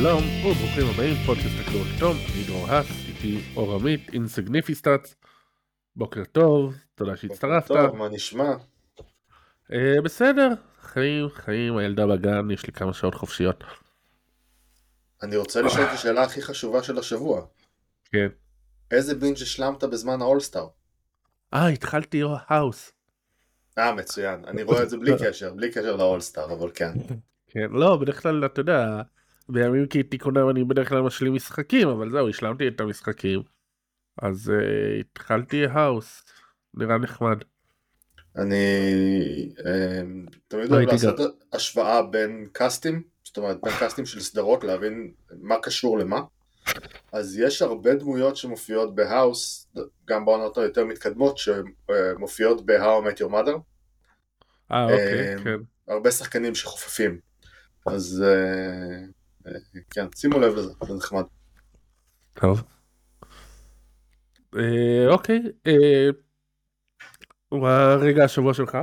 שלום וברוכים הבאים פודקאסט הכדור הכתום, אני דרור האס, איתי אור עמית, insignificant stat, בוקר טוב, תודה שהצטרפת. טוב, מה נשמע? אה, בסדר, חיים, חיים, הילדה בגן, יש לי כמה שעות חופשיות. אני רוצה לשאול את השאלה הכי חשובה של השבוע. כן. איזה בינג' השלמת בזמן האולסטאר? אה, התחלתי האוס. אה, מצוין. אני רואה את זה בלי קשר, בלי קשר לאולסטאר, אבל כן. כן, לא, בדרך כלל, אתה יודע, בימים כתיקונם אני בדרך כלל משלים משחקים, אבל זהו, השלמתי את המשחקים. אז uh, התחלתי האוס, נראה נחמד. אני um, תמיד אוהב לעשות גם. השוואה בין קאסטים, זאת אומרת בין קאסטים של סדרות, להבין מה קשור למה. אז יש הרבה דמויות שמופיעות בהאוס, גם בעונות היותר מתקדמות, שמופיעות ב-How I Met Your Mother. אה, אוקיי, כן. הרבה שחקנים שחופפים. אז uh, כן, שימו לב לזה, זה נחמד. טוב. אה, אוקיי, אה, רגע השבוע שלך?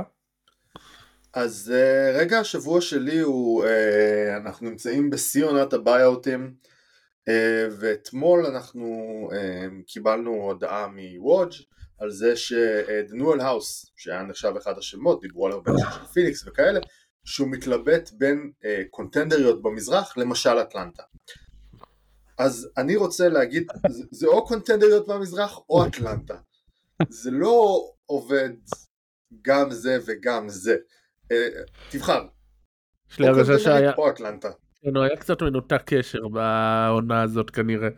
אז אה, רגע השבוע שלי הוא, אנחנו נמצאים בשיא עונת הביי-אוטים ואתמול אנחנו קיבלנו הודעה מוודג' על זה שדניואל האוס, שהיה נחשב אחד השמות, דיברו עליו בין של פיניקס וכאלה, שהוא מתלבט בין אה, contenderיות במזרח למשל אטלנטה. אז אני רוצה להגיד, זה, זה או contenderיות במזרח או אטלנטה. זה לא עובד גם זה וגם זה. אה, תבחר. יש לי הרגשה שהיה... או אטלנטה. כן, היה קצת מנותק קשר בעונה הזאת כנראה.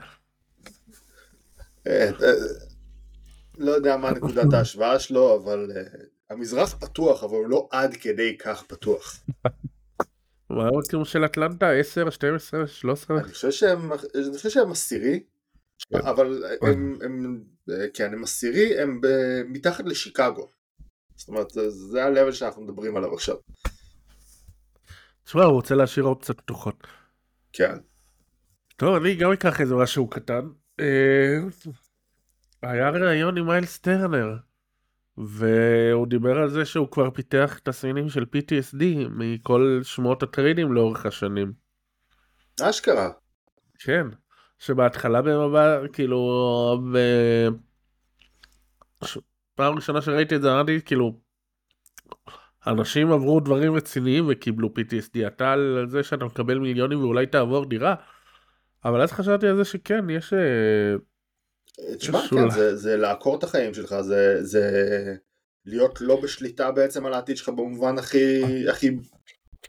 אה, אה, לא יודע מה נקודת ההשוואה שלו, אבל אה, המזרח פתוח, אבל הוא לא עד כדי כך פתוח. מה המקום של אטלנטה? 10, 12, 13? אני חושב שהם, אני חושב שהם עשירי, כן. אבל הם, הם, כן, הם עשירי, הם מתחת לשיקגו. זאת אומרת, זה ה-level שאנחנו מדברים עליו עכשיו. תשמע, הוא רוצה להשאיר אופציות פתוחות. כן. טוב, אני גם אקח איזה משהו קטן. אה, היה ראיון עם מיילס טרנר. והוא דיבר על זה שהוא כבר פיתח תסמינים של PTSD מכל שמות הטריידים לאורך השנים. אשכרה. כן, שבהתחלה במבט, כאילו, ב... פעם ראשונה שראיתי את זה אמרתי כאילו, אנשים עברו דברים רציניים וקיבלו PTSD, אתה על זה שאתה מקבל מיליונים ואולי תעבור דירה, אבל אז חשבתי על זה שכן, יש... אה, תשמע, כן, זה, זה לעקור את החיים שלך, זה, זה להיות לא בשליטה בעצם על העתיד שלך במובן הכי, הכי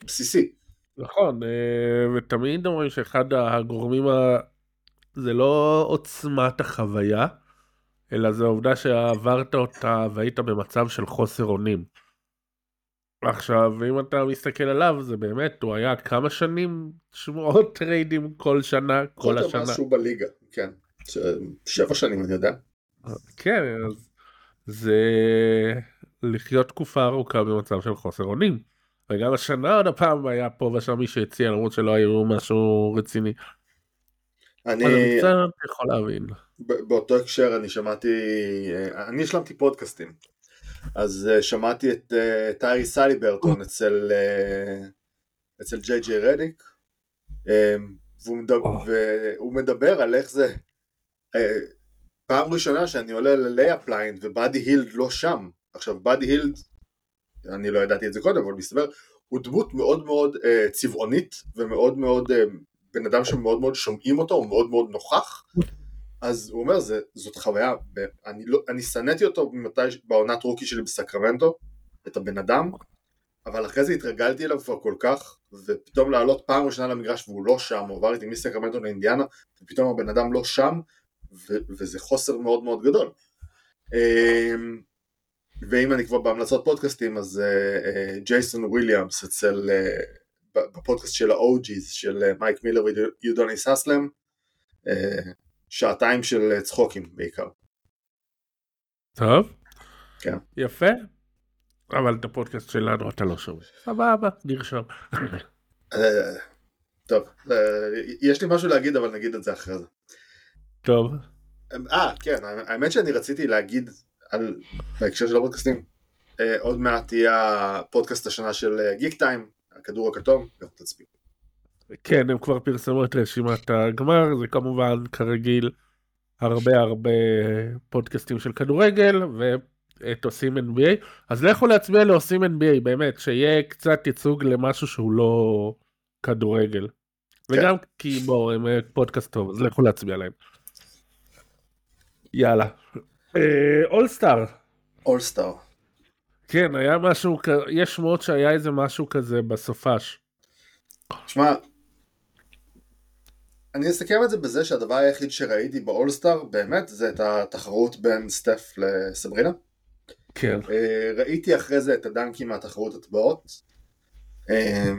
בסיסי. נכון, אה, ותמיד אומרים שאחד הגורמים, ה... זה לא עוצמת החוויה, אלא זה העובדה שעברת אותה והיית במצב של חוסר אונים. עכשיו, אם אתה מסתכל עליו, זה באמת, הוא היה כמה שנים שמועות טריידים כל שנה, כל השנה. כל משהו בליגה, כן. שבע שנים אני יודע. כן, אז זה לחיות תקופה ארוכה במצב של חוסר אונים. וגם השנה עוד הפעם היה פה ושם מי שהציע למרות שלא היו משהו רציני. אני יכול להבין. באותו הקשר אני שמעתי, אני השלמתי פודקאסטים. אז אה, שמעתי את אה, טייריס הליברטון אצל אה, אצל ג'יי ג'יי רדיק והוא מדבר, והוא מדבר על איך זה פעם ראשונה שאני עולה ל layup line ובאדי הילד לא שם. עכשיו באדי הילד אני לא ידעתי את זה קודם אבל מסתבר הוא דמות מאוד מאוד uh, צבעונית ומאוד מאוד uh, בן אדם שמאוד מאוד שומעים אותו הוא מאוד מאוד נוכח. אז הוא אומר זה, זאת חוויה אני, לא, אני שנאתי אותו במתי, בעונת רוקי שלי בסקרמנטו את הבן אדם אבל אחרי זה התרגלתי אליו כבר כל כך ופתאום לעלות פעם ראשונה למגרש והוא לא שם הוא עבר איתי מסקרמנטו לאינדיאנה ופתאום הבן אדם לא שם ו- וזה חוסר מאוד מאוד גדול. אמ, ואם אני כבר בהמלצות פודקאסטים אז ג'ייסון uh, וויליאמס uh, אצל uh, בפודקאסט של ה OG's של מייק מילר ויודוניס האסלם שעתיים של צחוקים בעיקר. טוב. כן. יפה. אבל את הפודקאסט שלנו אתה לא שומע. סבבה, נרשום. טוב, יש לי משהו להגיד אבל נגיד את זה אחרי זה. טוב. אה, כן, האמת שאני רציתי להגיד על, בהקשר של הפודקאסטים, אה, עוד מעט תהיה הפודקאסט השנה של גיק אה, טיים, הכדור הכתום, גם תצביעו. כן, הם כבר פרסמו את רשימת הגמר, זה כמובן כרגיל הרבה הרבה פודקאסטים של כדורגל ואת עושים NBA, אז לכו להצביע לעושים NBA, באמת, שיהיה קצת ייצוג למשהו שהוא לא כדורגל. וגם כי בואו, הם אה, פודקאסט טוב, אז לכו להצביע להם. יאללה. אולסטאר. אולסטאר. כן, היה משהו, יש שמועות שהיה איזה משהו כזה בסופש. שמע, אני אסכם את זה בזה שהדבר היחיד שראיתי באולסטאר באמת זה את התחרות בין סטף לסברינה. כן. אה, ראיתי אחרי זה את הדנקים מהתחרות הטבעות. אה,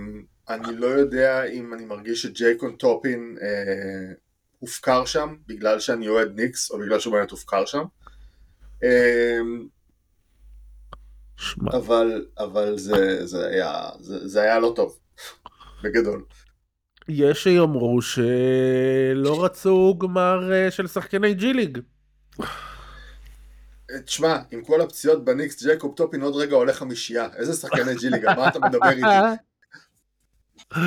אני לא יודע אם אני מרגיש שג'ייקון טופין אה, הופקר שם בגלל שאני אוהד ניקס או בגלל שהוא באמת הופקר שם. אה, שמע, אבל, אבל זה, זה, היה, זה, זה היה לא טוב, בגדול. יש שיאמרו שלא רצו גמר אה, של שחקני ג'י ליג. תשמע, עם כל הפציעות בניקס, ג'ייקוב טופין עוד רגע הולך חמישייה. איזה שחקני ג'י ליגה, מה אתה מדבר איתי?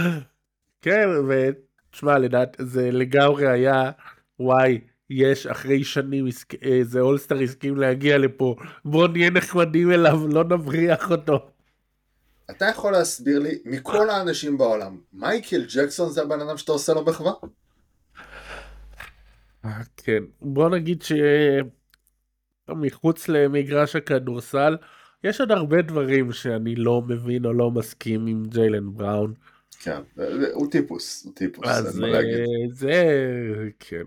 כן, ותשמע, לדעת, זה לגמרי היה, וואי, יש אחרי שנים, איזה אולסטאר הסכים להגיע לפה, בוא נהיה נחמדים אליו, לא נבריח אותו. אתה יכול להסביר לי, מכל האנשים בעולם, מייקל ג'קסון זה הבן אדם שאתה עושה לו מחווה? כן, בוא נגיד שמחוץ למגרש הכדורסל, יש עוד הרבה דברים שאני לא מבין או לא מסכים עם ג'יילן בראון. כן, הוא טיפוס, הוא טיפוס, אין אז מה להגיד. אה, זה, כן.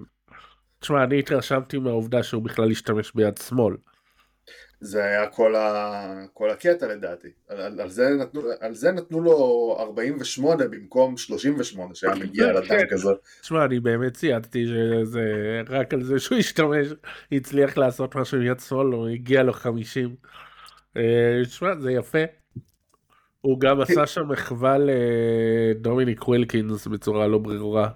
תשמע, אני התרשמתי מהעובדה שהוא בכלל השתמש ביד שמאל. זה היה כל, ה... כל הקטע לדעתי. על, על, על, זה נתנו, על זה נתנו לו 48 במקום 38 שהיה מגיע כן. לדנק הזאת. תשמע, אני באמת ציידתי שזה רק על זה שהוא השתמש, הצליח לעשות משהו עם יד שמאל, הוא הגיע לו 50. אה, תשמע, זה יפה. הוא גם עשה שם מחווה לדומיניק ווילקינס בצורה לא ברורה.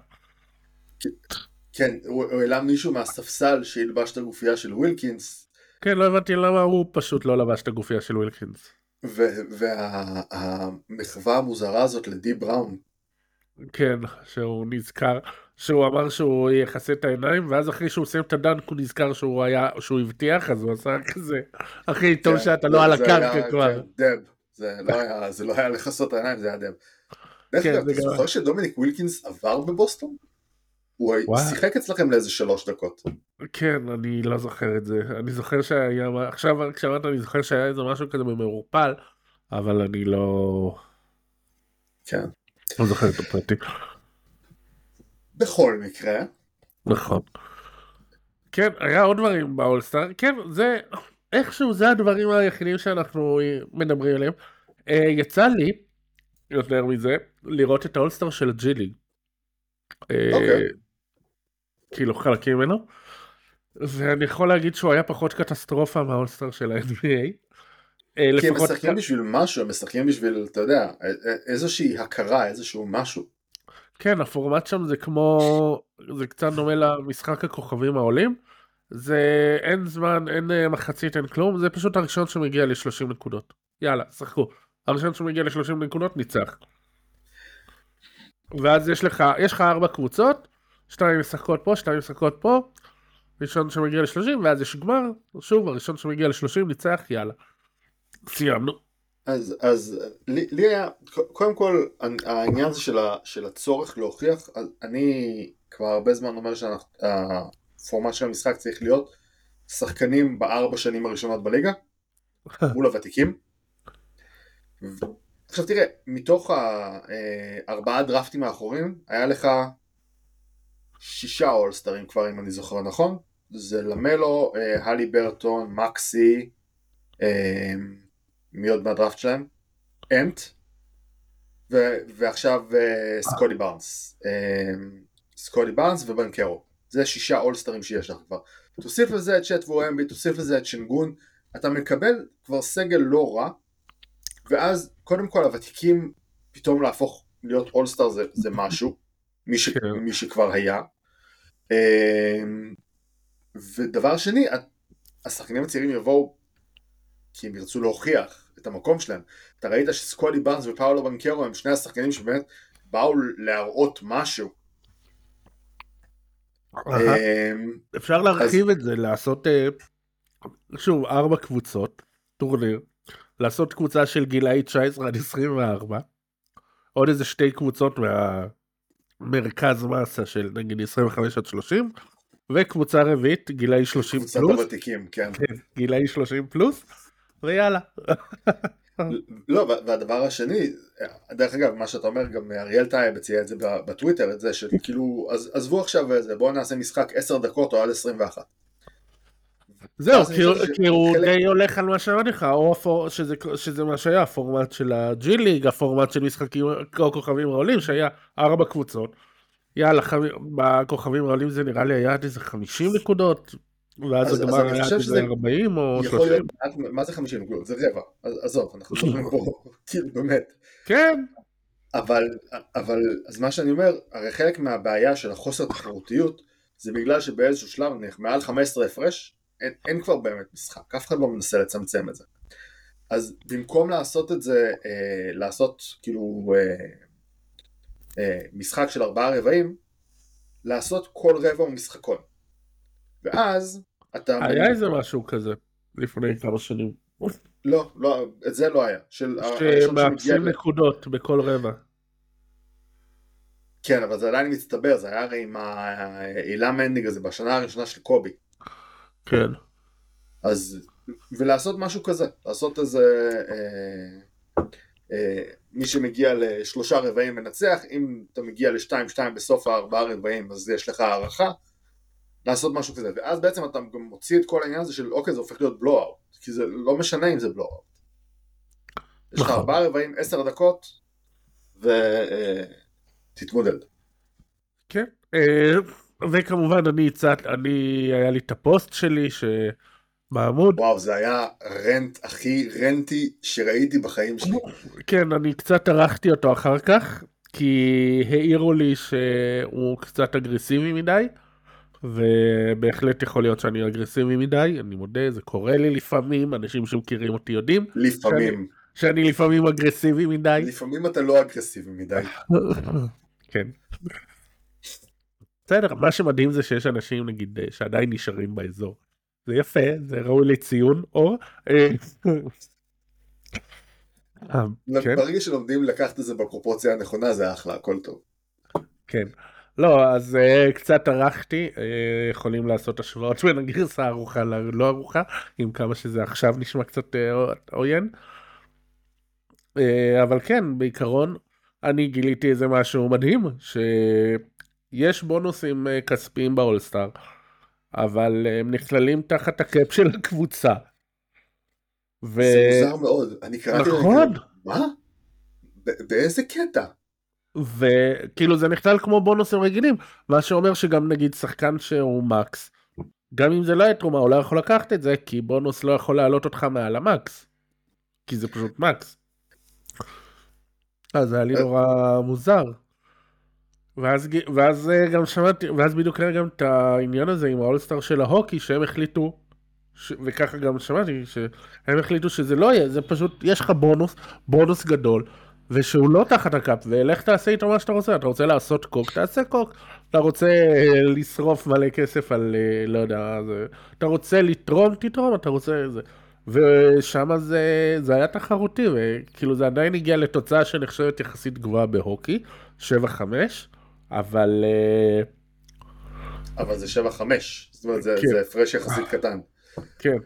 כן, הוא, העלה מישהו מהספסל שילבש את הגופייה של ווילקינס, כן, לא הבנתי למה הוא פשוט לא לבש את הגופייה של ווילקינס. והמחווה המוזרה הזאת לדי בראון, כן, שהוא נזכר, שהוא אמר שהוא יכסה את העיניים, ואז אחרי שהוא סיים את הדנק הוא נזכר שהוא היה, שהוא הבטיח, אז הוא עשה כזה, אחי, טוב כן, שאתה לא על הקרקע כבר. זה לא היה, זה לא היה לכסות העיניים, זה היה דב. דרך כן, אגב, אתה זוכר שדומיניק ווילקינס עבר בבוסטון? הוא. שיחק אצלכם לאיזה שלוש דקות. כן, אני לא זוכר את זה. אני זוכר שהיה, עכשיו כשאמרת אני זוכר שהיה איזה משהו כזה במעורפל, אבל אני לא, כן. לא זוכר את הפרטים. בכל מקרה, נכון. כן, היה עוד דברים באולסטאר, כן, זה, איכשהו זה הדברים היחידים שאנחנו מדברים עליהם. אה, יצא לי, יותר מזה, לראות את האולסטאר של הג'י ליג. אוקיי. כאילו חלקים ממנו. ואני יכול להגיד שהוא היה פחות קטסטרופה מהאולסטאר של ה-NBA. אה, כי הם משחקים בשביל משהו, הם משחקים בשביל, אתה יודע, איזושהי הכרה, איזשהו משהו. כן, הפורמט שם זה כמו, זה קצת דומה למשחק הכוכבים העולים. זה אין זמן, אין אה, מחצית, אין כלום, זה פשוט הראשון שמגיע ל-30 נקודות. יאללה, שחקו. הראשון שמגיע ל-30 נקודות ניצח. ואז יש לך, יש לך ארבע קבוצות, שתיים משחקות פה, שתיים משחקות פה, ראשון שמגיע ל-30, ואז יש גמר, שוב, הראשון שמגיע ל-30 ניצח, יאללה. סיימנו. אז, אז לי, לי היה, קודם כל, העניין הזה של, של הצורך להוכיח, אני כבר הרבה זמן אומר שהפורמט של המשחק צריך להיות שחקנים בארבע שנים הראשונות בליגה, מול הוותיקים. עכשיו תראה, מתוך הארבעה דרפטים האחרונים, היה לך שישה אולסטרים כבר, אם אני זוכר נכון. זה למלו, אה, הלי ברטון, מקסי, אה, מי עוד מהדראפט שלהם? אנט, ו- ועכשיו אה, סקודי בארנס. אה, סקודי בארנס ובנקרו. זה שישה אולסטרים שיש לך כבר. תוסיף לזה את צ'ט וואמבי, תוסיף לזה את שנגון, אתה מקבל כבר סגל לא רע, ואז קודם כל הוותיקים פתאום להפוך להיות אולסטאר זה, זה משהו, מי, ש, כן. מי שכבר היה. אה, ודבר שני, השחקנים הצעירים יבואו כי הם ירצו להוכיח את המקום שלהם. אתה ראית שסקודי בארנס ופאולו בנקרו הם שני השחקנים שבאמת באו להראות משהו. אמ, אפשר להרחיב את זה, לעשות אה, שוב ארבע קבוצות, טורניר, לעשות קבוצה של גילאי 19 עד 24, עוד איזה שתי קבוצות מהמרכז מסה של נגיד 25 עד 30, וקבוצה רביעית גילאי 30 קבוצת פלוס, הוותיקים, כן. כן, גילאי 30 פלוס, ויאללה. לא, וה- והדבר השני, דרך אגב, מה שאתה אומר, גם אריאל טייב הציע את זה בטוויטר, את זה שכאילו, אז עזבו עכשיו את זה, בואו נעשה משחק 10 דקות או עד 21. זהו, כי הוא- הוא שחלק- די הולך על מה שאמרתי לך, או שזה- מה שהיה הפורמט של הג'י ליג, הפורמט של משחקים או כוכבים העולים, שהיה ארבע קבוצות. יאללה, בכוכבים העולים זה נראה לי היה איזה 50 נקודות, ואז אז- אז הגמר היה שזה 40 או יכול 30. להיות, מעט- מה זה 50 נקודות? זה רבע, עזוב, אנחנו מדברים פה, כאילו באמת. כן, אבל, אבל, אז מה שאני אומר, הרי חלק מהבעיה של החוסר תחרותיות, זה בגלל שבאיזשהו שלב, נניח מעל 15 הפרש, אין, אין כבר באמת משחק, אף אחד לא מנסה לצמצם את זה. אז במקום לעשות את זה, אה, לעשות כאילו אה, אה, משחק של ארבעה רבעים, לעשות כל רבע הוא משחקון. ואז אתה... היה איזה משהו כזה לפני כמה שנים, לא, לא, את זה לא היה. של שמאפסים ל- נקודות בכל רבע. כן, אבל זה עדיין מצטבר, זה היה הרי עם ההילה מנדיג הזה בשנה הראשונה של קובי. כן. אז, ולעשות משהו כזה, לעשות איזה, אה, אה, מי שמגיע לשלושה רבעים מנצח, אם אתה מגיע לשתיים שתיים בסוף הארבעה רבעים אז יש לך הערכה, לעשות משהו כזה, ואז בעצם אתה גם מוציא את כל העניין הזה של אוקיי זה הופך להיות בלואו כי זה לא משנה אם זה בלואו יש לך נכון. ארבעה רבעים, עשר דקות, ותתמודד. כן. אה, וכמובן אני הצעת, אני, היה לי את הפוסט שלי שבעמוד, וואו, זה היה רנט הכי רנטי שראיתי בחיים שלי. כן, אני קצת ערכתי אותו אחר כך, כי העירו לי שהוא קצת אגרסיבי מדי, ובהחלט יכול להיות שאני אגרסיבי מדי, אני מודה, זה קורה לי לפעמים, אנשים שמכירים אותי יודעים לפעמים. שאני לפעמים אגרסיבי מדי. לפעמים אתה לא אגרסיבי מדי. כן. בסדר, מה שמדהים זה שיש אנשים נגיד אה, שעדיין נשארים באזור. זה יפה, זה ראוי לציון, או... אה, אה, כן, ברגע שלומדים לקחת את זה בפרופורציה הנכונה זה אחלה, הכל טוב. כן. לא, אז uh, קצת ערכתי, uh, יכולים לעשות השוואות בין הגרסה ערוכה ללא ערוכה, עם כמה שזה עכשיו נשמע קצת uh, עוין. Uh, אבל כן, בעיקרון, אני גיליתי איזה משהו מדהים, שיש בונוסים uh, כספיים באולסטאר, אבל uh, הם נכללים תחת הקאפ של הקבוצה. ו... זה מוזר מאוד. אני קראתי... נכון. מה? ב- באיזה קטע? וכאילו זה נכלל כמו בונוסים רגילים, מה שאומר שגם נגיד שחקן שהוא מקס, גם אם זה לא היה תרומה הוא לא יכול לקחת את זה כי בונוס לא יכול להעלות אותך מעל המקס. כי זה פשוט מקס. אז זה היה לי נורא מוזר. ואז, ואז אה, גם שמעתי, ואז בדיוק היה גם את העניין הזה עם האולסטאר של ההוקי שהם החליטו, ש... וככה גם שמעתי, שהם החליטו שזה לא יהיה, זה פשוט, יש לך בונוס, בונוס גדול, ושהוא לא תחת ה cap, ולך תעשה איתו מה שאתה רוצה, אתה רוצה לעשות קוק, תעשה קוק, אתה רוצה אה, לשרוף מלא כסף על, אה, לא יודע, זה, אתה רוצה לתרום, תתרום, אתה רוצה זה. ושם זה, זה היה תחרותי, וכאילו זה עדיין הגיע לתוצאה שנחשבת יחסית גבוהה בהוקי, 7-5, אבל אה, אבל זה 7-5. זאת אומרת, זה כן. זה הפרש יחסית קטן. כן,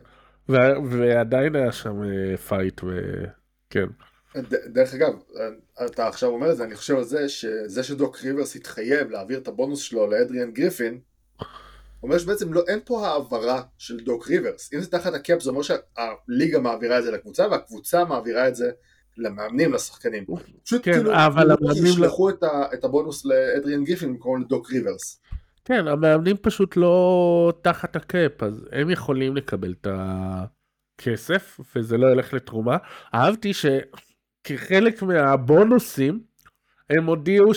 ו- ועדיין היה שם fight, וכן. דרך אגב, אתה עכשיו אומר את זה, אני חושב על זה שזה שדוק ריברס התחייב להעביר את הבונוס שלו לאדריאן גריפין, אומר שבעצם לא, אין פה העברה של דוק ריברס. אם זה תחת ה cap זה אומר שהליגה מעבירה את זה לקבוצה והקבוצה מעבירה את זה למאמנים, לשחקנים. פשוט כן, כאילו, אבל לא המאמנים לא- ישלחו את, ה, את הבונוס לאדריאן גריפין במקום לדוק ריברס. כן, המאמנים פשוט לא תחת ה cap, אז הם יכולים לקבל את הכסף, וזה לא ילך לתרומה. אהבתי שכחלק מהבונוסים, הם הודיעו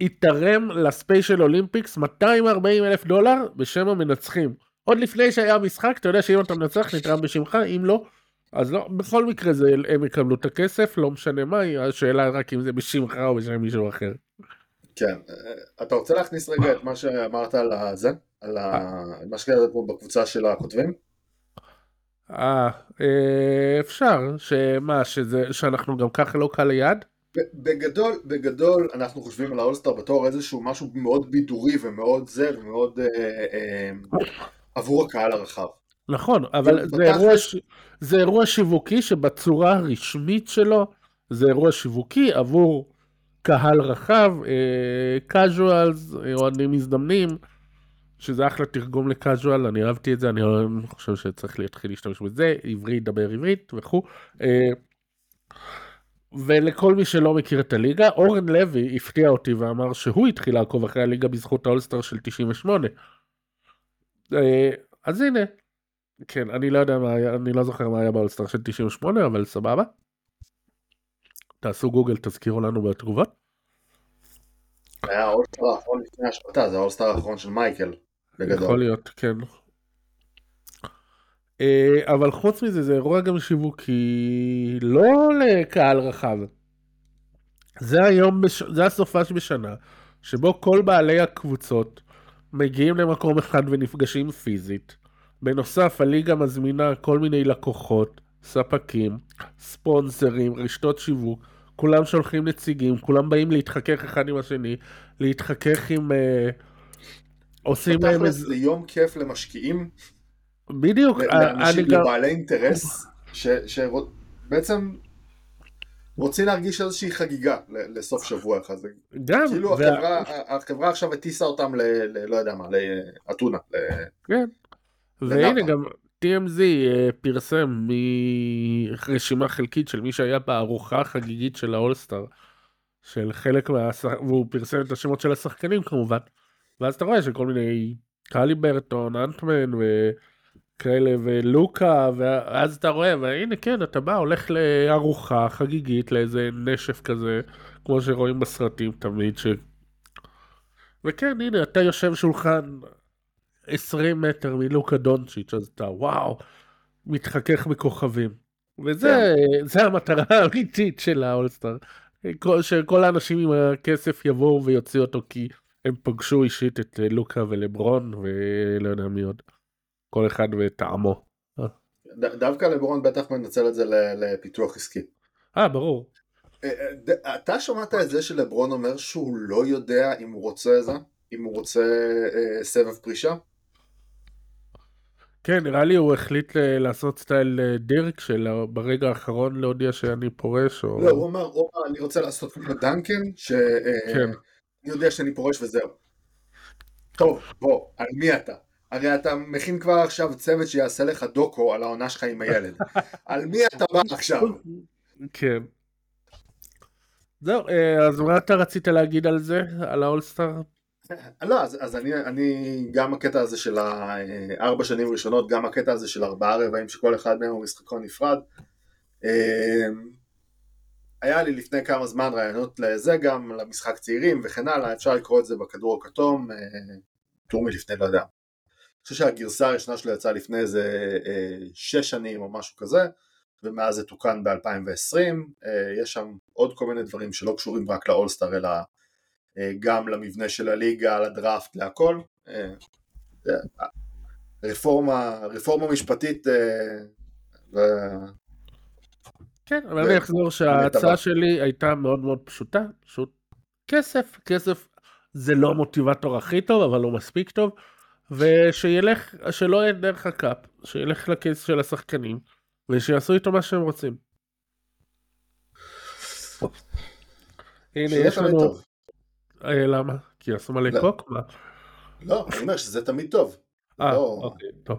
שיתרם לספיישל אולימפיקס 240 אלף דולר בשם המנצחים. עוד לפני שהיה משחק, אתה יודע שאם אתה מנצח נתרם בשמך, אם לא, אז לא, בכל מקרה זה, הם יקבלו את הכסף, לא משנה מה, השאלה רק אם זה בשמך או בשם מישהו אחר. כן, אה, אתה רוצה להכניס רגע את מה שאמרת על הזה? על ה... מה שקרה פה בקבוצה של הכותבים? אה, אה, אפשר, שמה, שזה, שאנחנו גם ככה לא קל ליד? בגדול, בגדול אנחנו חושבים על האולסטאר בתור איזשהו משהו מאוד בידורי ומאוד זה ומאוד אה, אה, עבור הקהל הרחב. נכון, אבל זה אירוע, זה אירוע שיווקי שבצורה הרשמית שלו זה אירוע שיווקי עבור קהל רחב, casuals, אה, אוהדים מזדמנים, שזה אחלה תרגום ל casual, אני אהבתי את זה, אני חושב שצריך להתחיל להשתמש בזה, עברית, דבר עברית וכו'. אה, ולכל מי שלא מכיר את הליגה, אורן לוי הפתיע אותי ואמר שהוא התחיל לעקוב אחרי הליגה בזכות האולסטר של 98. אה, אז הנה, כן, אני לא יודע מה היה, אני לא זוכר מה היה באולסטר של 98, אבל סבבה. תעשו גוגל, תזכירו לנו בתגובות. היה האולסטר האחרון לפני השבתה, זה האולסטר האחרון של מייקל, בגדול. יכול להיות, כן. אה, אבל חוץ מזה זה אירוע גם שיווקי לא לקהל רחב. זה היום, בש... זה הסופש בשנה, שבו כל בעלי הקבוצות מגיעים למקום אחד ונפגשים פיזית. בנוסף, הליגה מזמינה כל מיני לקוחות, ספקים, ספונסרים, רשתות שיווק, כולם שולחים נציגים, כולם באים להתחכך אחד עם השני, להתחכך עם... אה, עושים להם איזה... זה יום כיף למשקיעים. בדיוק. לאנשים, לבעלי אינטרס, שבעצם רוצים להרגיש איזושהי חגיגה לסוף שבוע אחד. גם. כאילו החברה, החברה עכשיו הטיסה אותם ל... לא יודע מה, לאתונה. כן. והנה גם TMZ אה, פרסם מרשימה חלקית של מי שהיה בארוחה החגיגית של האולסטאר. של חלק מהשחקנים, והוא פרסם את השמות של השחקנים כמובן. ואז אתה רואה שכל מיני קאלי ברטון, אנטמן וכאלה ולוקה ואז אתה רואה והנה כן אתה בא הולך לארוחה חגיגית לאיזה נשף כזה כמו שרואים בסרטים תמיד ש... וכן הנה אתה יושב שולחן 20 מטר מלוקה דונצ'יץ', אז אתה וואו, מתחכך בכוכבים. וזה כן. המטרה האמיתית של האולסטאר. שכל האנשים עם הכסף יבואו ויוציאו אותו כי הם פגשו אישית את לוקה ולברון ולא יודע מי עוד. כל אחד וטעמו. דווקא לברון בטח מנצל את זה לפיתוח עסקי. אה ברור. אה, אה, אתה שמעת את זה שלברון אומר שהוא לא יודע אם הוא רוצה זה? אם הוא רוצה אה, סבב פרישה? כן, נראה לי הוא החליט אה, לעשות סטייל אה, דירק שלו ברגע האחרון להודיע שאני פורש או... לא, הוא אמר, הוא אמר, אני רוצה לעשות כמו דנקן, שאני כן. יודע שאני פורש וזהו. טוב, בוא, על מי אתה? הרי אתה מכין כבר עכשיו צוות שיעשה לך דוקו על העונה שלך עם הילד. על מי אתה בא עכשיו? כן. זהו, אז מה אתה רצית להגיד על זה? על האולסטאר? לא, אז, אז אני, אני, גם הקטע הזה של הארבע שנים ראשונות, גם הקטע הזה של ארבעה רבעים שכל אחד מהם הוא משחקון נפרד. היה לי לפני כמה זמן רעיונות לזה גם, למשחק צעירים וכן הלאה, אפשר לקרוא את זה בכדור הכתום, אה, טור מלפני, לא יודע. אני חושב שהגרסה הראשונה שלו יצאה לפני איזה אה, שש שנים או משהו כזה, ומאז זה תוקן ב-2020, אה, יש שם עוד כל מיני דברים שלא קשורים רק לאולסטאר אלא אה, גם למבנה של הליגה, לדראפט, להכל. אה, אה, רפורמה, רפורמה משפטית ו... כן, אבל אני אחזור שההצעה שלי הייתה מאוד מאוד פשוטה, פשוט כסף, כסף זה לא המוטיבטור הכי טוב, אבל הוא מספיק טוב, ושילך, שלא יהיה דרך הקאפ, שילך לכיס של השחקנים, ושיעשו איתו מה שהם רוצים. הנה, יש לנו... אה, למה? כי עשו מלא לא. קוק? מה? לא, אני אומר שזה תמיד טוב. אה, לא... אוקיי, טוב.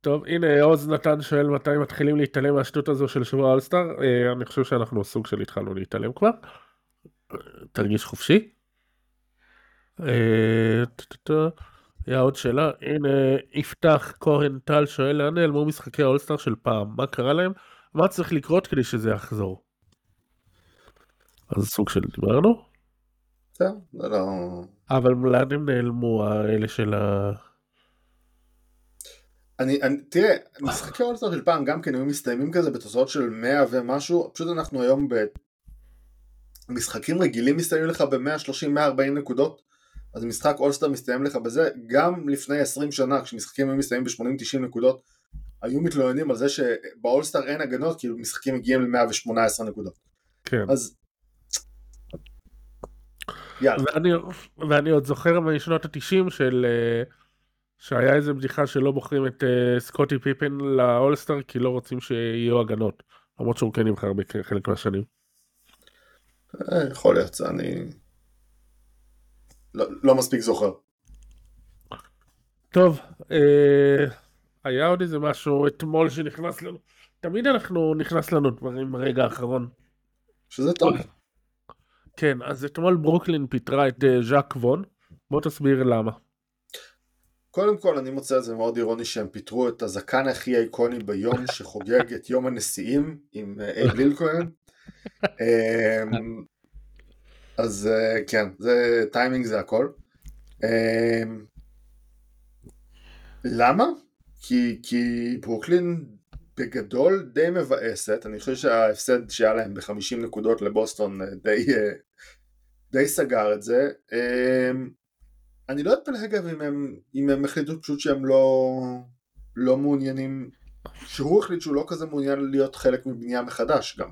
טוב, הנה עוז נתן שואל מתי מתחילים להתעלם מהשטות הזו של שבוע אולסטאר. אה, אני חושב שאנחנו סוג של התחלנו להתעלם כבר. תרגיש חופשי. אה, היה עוד שאלה, הנה יפתח כהן טל שואל לאן נעלמו משחקי האולסטאר של פעם, מה קרה להם? מה צריך לקרות כדי שזה יחזור? אז סוג של דיברנו. זה לא... אבל לאן הם נעלמו האלה של ה... אני, אני, תראה, משחקי אולסטאר של פעם גם כן היו מסתיימים כזה בתוצאות של 100 ומשהו, פשוט אנחנו היום במשחקים רגילים מסתיימים לך ב-130-140 נקודות, אז משחק אולסטאר מסתיים לך בזה, גם לפני 20 שנה כשמשחקים היו מסתיימים ב-80-90 נקודות, היו מתלוננים על זה שבאולסטאר אין הגנות, כאילו משחקים מגיעים ל-118 נקודות. כן. אז... יאללה. ואני, ואני עוד זוכר משנות התשעים של אה, שהיה איזה בדיחה שלא בוחרים את אה, סקוטי פיפן לאולסטאר כי לא רוצים שיהיו הגנות. למרות שהוא כן נבחר בחלק מהשנים. אה, יכול להיות, אני... לא, לא מספיק זוכר. טוב, אה, היה עוד איזה משהו אתמול שנכנס לנו. תמיד אנחנו נכנס לנו דברים ברגע האחרון. שזה טוב. כן, אז אתמול ברוקלין פיטרה את אה, ז'אק וון. בוא תסביר למה. קודם כל אני מוצא את זה מאוד אירוני שהם פיטרו את הזקן הכי איקוני ביום שחוגג את יום הנשיאים עם אה, אייב לילקוין. אמ, אז אה, כן, זה טיימינג זה הכל. אמ, למה? כי, כי ברוקלין בגדול די מבאסת, אני חושב שההפסד שהיה להם ב-50 נקודות לבוסטון אה, די, די סגר את זה. אמ, אני לא אתפלא אגב אם הם, אם הם החליטו פשוט שהם לא, לא מעוניינים, שהוא החליט שהוא לא כזה מעוניין להיות חלק מבנייה מחדש גם.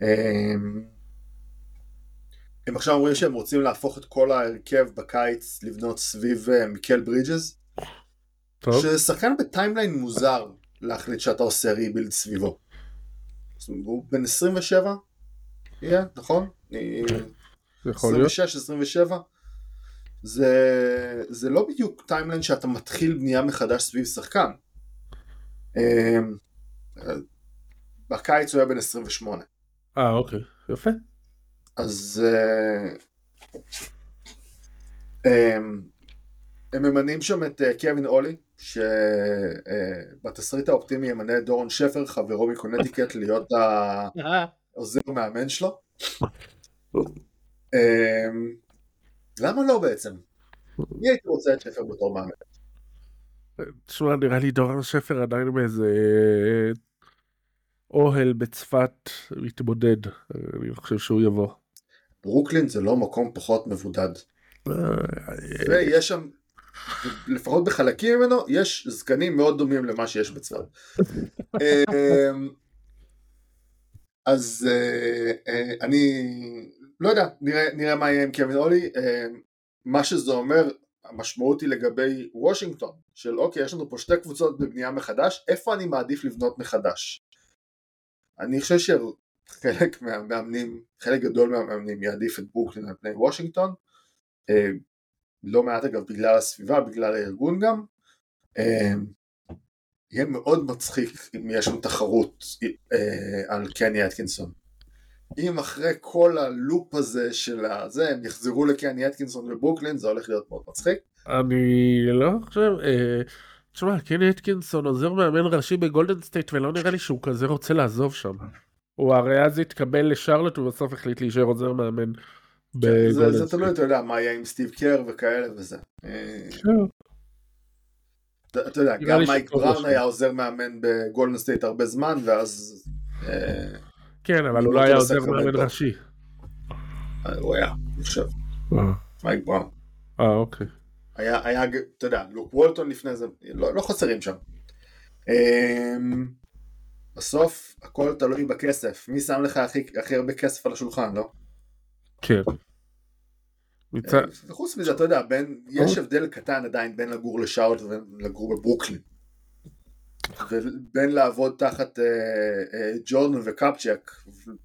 הם, הם עכשיו אומרים שהם רוצים להפוך את כל ההרכב בקיץ לבנות סביב אה, מיקל ברידג'ז. טוב. שזה שחקן ב timeline מוזר להחליט שאתה עושה rebuild סביבו. הוא בן 27? יהיה, נכון? יכול להיות. 26, 27? זה, זה לא בדיוק timeline שאתה מתחיל בנייה מחדש סביב שחקן. אמ, בקיץ הוא היה בן 28. אה, אוקיי, יפה. אז אה, אמ, הם ממנים שם את אה, קווין אולי, שבתסריט האופטימי ימנה את דורון שפר, חברו מקונטיקט, להיות העוזר מאמן שלו. למה לא בעצם? מי הייתי רוצה את שפר בתור מאמן? תשמע, נראה לי דורון שפר עדיין באיזה אה, אוהל בצפת מתמודד. אני חושב שהוא יבוא. ברוקלין זה לא מקום פחות מבודד. אה, ויש שם, לפחות בחלקים ממנו, יש זקנים מאוד דומים למה שיש בצפת. אז אה, אה, אני לא יודע, נראה, נראה מה יהיה עם קווין אולי. אמ, מה שזה אומר, המשמעות היא לגבי וושינגטון, של אוקיי, יש לנו פה שתי קבוצות בבנייה מחדש, איפה אני מעדיף לבנות מחדש? אני חושב שחלק מהמאמנים, חלק גדול מהמאמנים יעדיף את ברוקלין על פני וושינגטון, אה, לא מעט אגב בגלל הסביבה, בגלל הארגון גם. אה, יהיה מאוד מצחיק אם יש שם תחרות אה, על קני אטקינסון. אם אחרי כל ה loop הזה של הזה הם יחזרו לקני אטקינסון וברוקלין זה הולך להיות מאוד מצחיק. אני לא חושב, אה, תשמע, קני אטקינסון עוזר מאמן ראשי בגולדן סטייט ולא נראה לי שהוא כזה רוצה לעזוב שם. הוא הרי אז התקבל לשרלוט ובסוף החליט להישאר עוזר מאמן זה, זה בגולדן תלוי. אתה יודע, מה יהיה עם סטיב קר וכאלה וזה. אה, כן. אתה אתה יודע, גם מייק בראון. היה עוזר מאמן בגולדן סטייט הרבה זמן ואז אה, כן, אבל הוא לא לא היה עוזר מאמן. ראשי. הוא היה, אני חושב, מייק בראון. אה, אוקיי. היה, היה, אתה יודע, לוק וולטון לפני זה, לא, לא חסרים שם. אמ, בסוף הכל תלוי בכסף, מי שם לך הכי, הכי הרבה כסף על השולחן, לא? כן. מצד... וחוץ מזה, אתה יודע, בין, יש הבדל קטן עדיין בין לגור לשארלוט ובין לגור בברוקלין. ובין לעבוד תחת אה, אה, ג'ורדן וקפצ'ק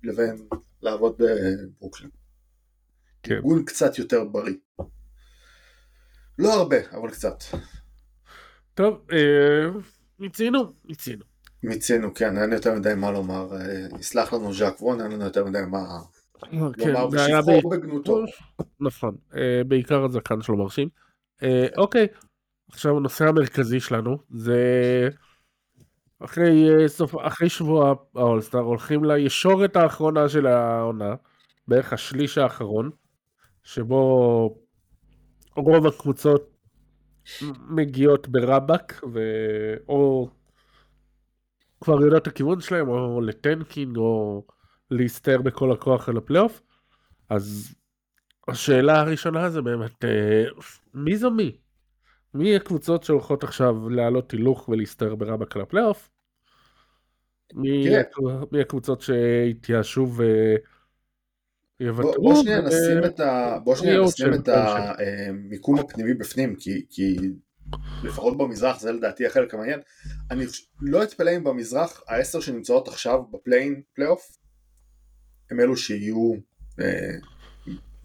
לבין לעבוד בברוקלין. כן. ארגון קצת יותר בריא. לא הרבה, אבל קצת. טוב, אה, מיצינו, מיצינו. מיצינו, כן, אין יותר מדי מה לומר. אה, יסלח לנו ז'אק וון, אין לנו יותר מדי מה כן, לומר זה היה בשבחו ב- ובגנותו. נכון, אה, בעיקר הזקן שלו מרשים. אה, אוקיי, עכשיו הנושא המרכזי שלנו זה אחרי אה, סוף, אחרי שבוע האולסטאר הולכים לישורת האחרונה של העונה, בערך השליש האחרון, שבו רוב הקבוצות מגיעות ברבאק, ו... או כבר יודעות את הכיוון שלהם, או ל tanking, או להסתער בכל הכוח על הפלייאוף. אז השאלה הראשונה זה באמת, אה, מי זו מי? מי הקבוצות שהולכות עכשיו לעלות הילוך ולהסתער ברבאק על הפלייאוף? מי, תראה. מי הקבוצות שהתייאשו ויוותרו? בוא, בוא שנייה נשים ו- את ה- בוא שנייה נשים את המיקום הפנימי בפנים, כי, כי לפחות במזרח זה לדעתי החלק המעניין. אני לא אתפלא אם במזרח העשר שנמצאות עכשיו ב play-in פלייאוף הם אלו שיהיו אה,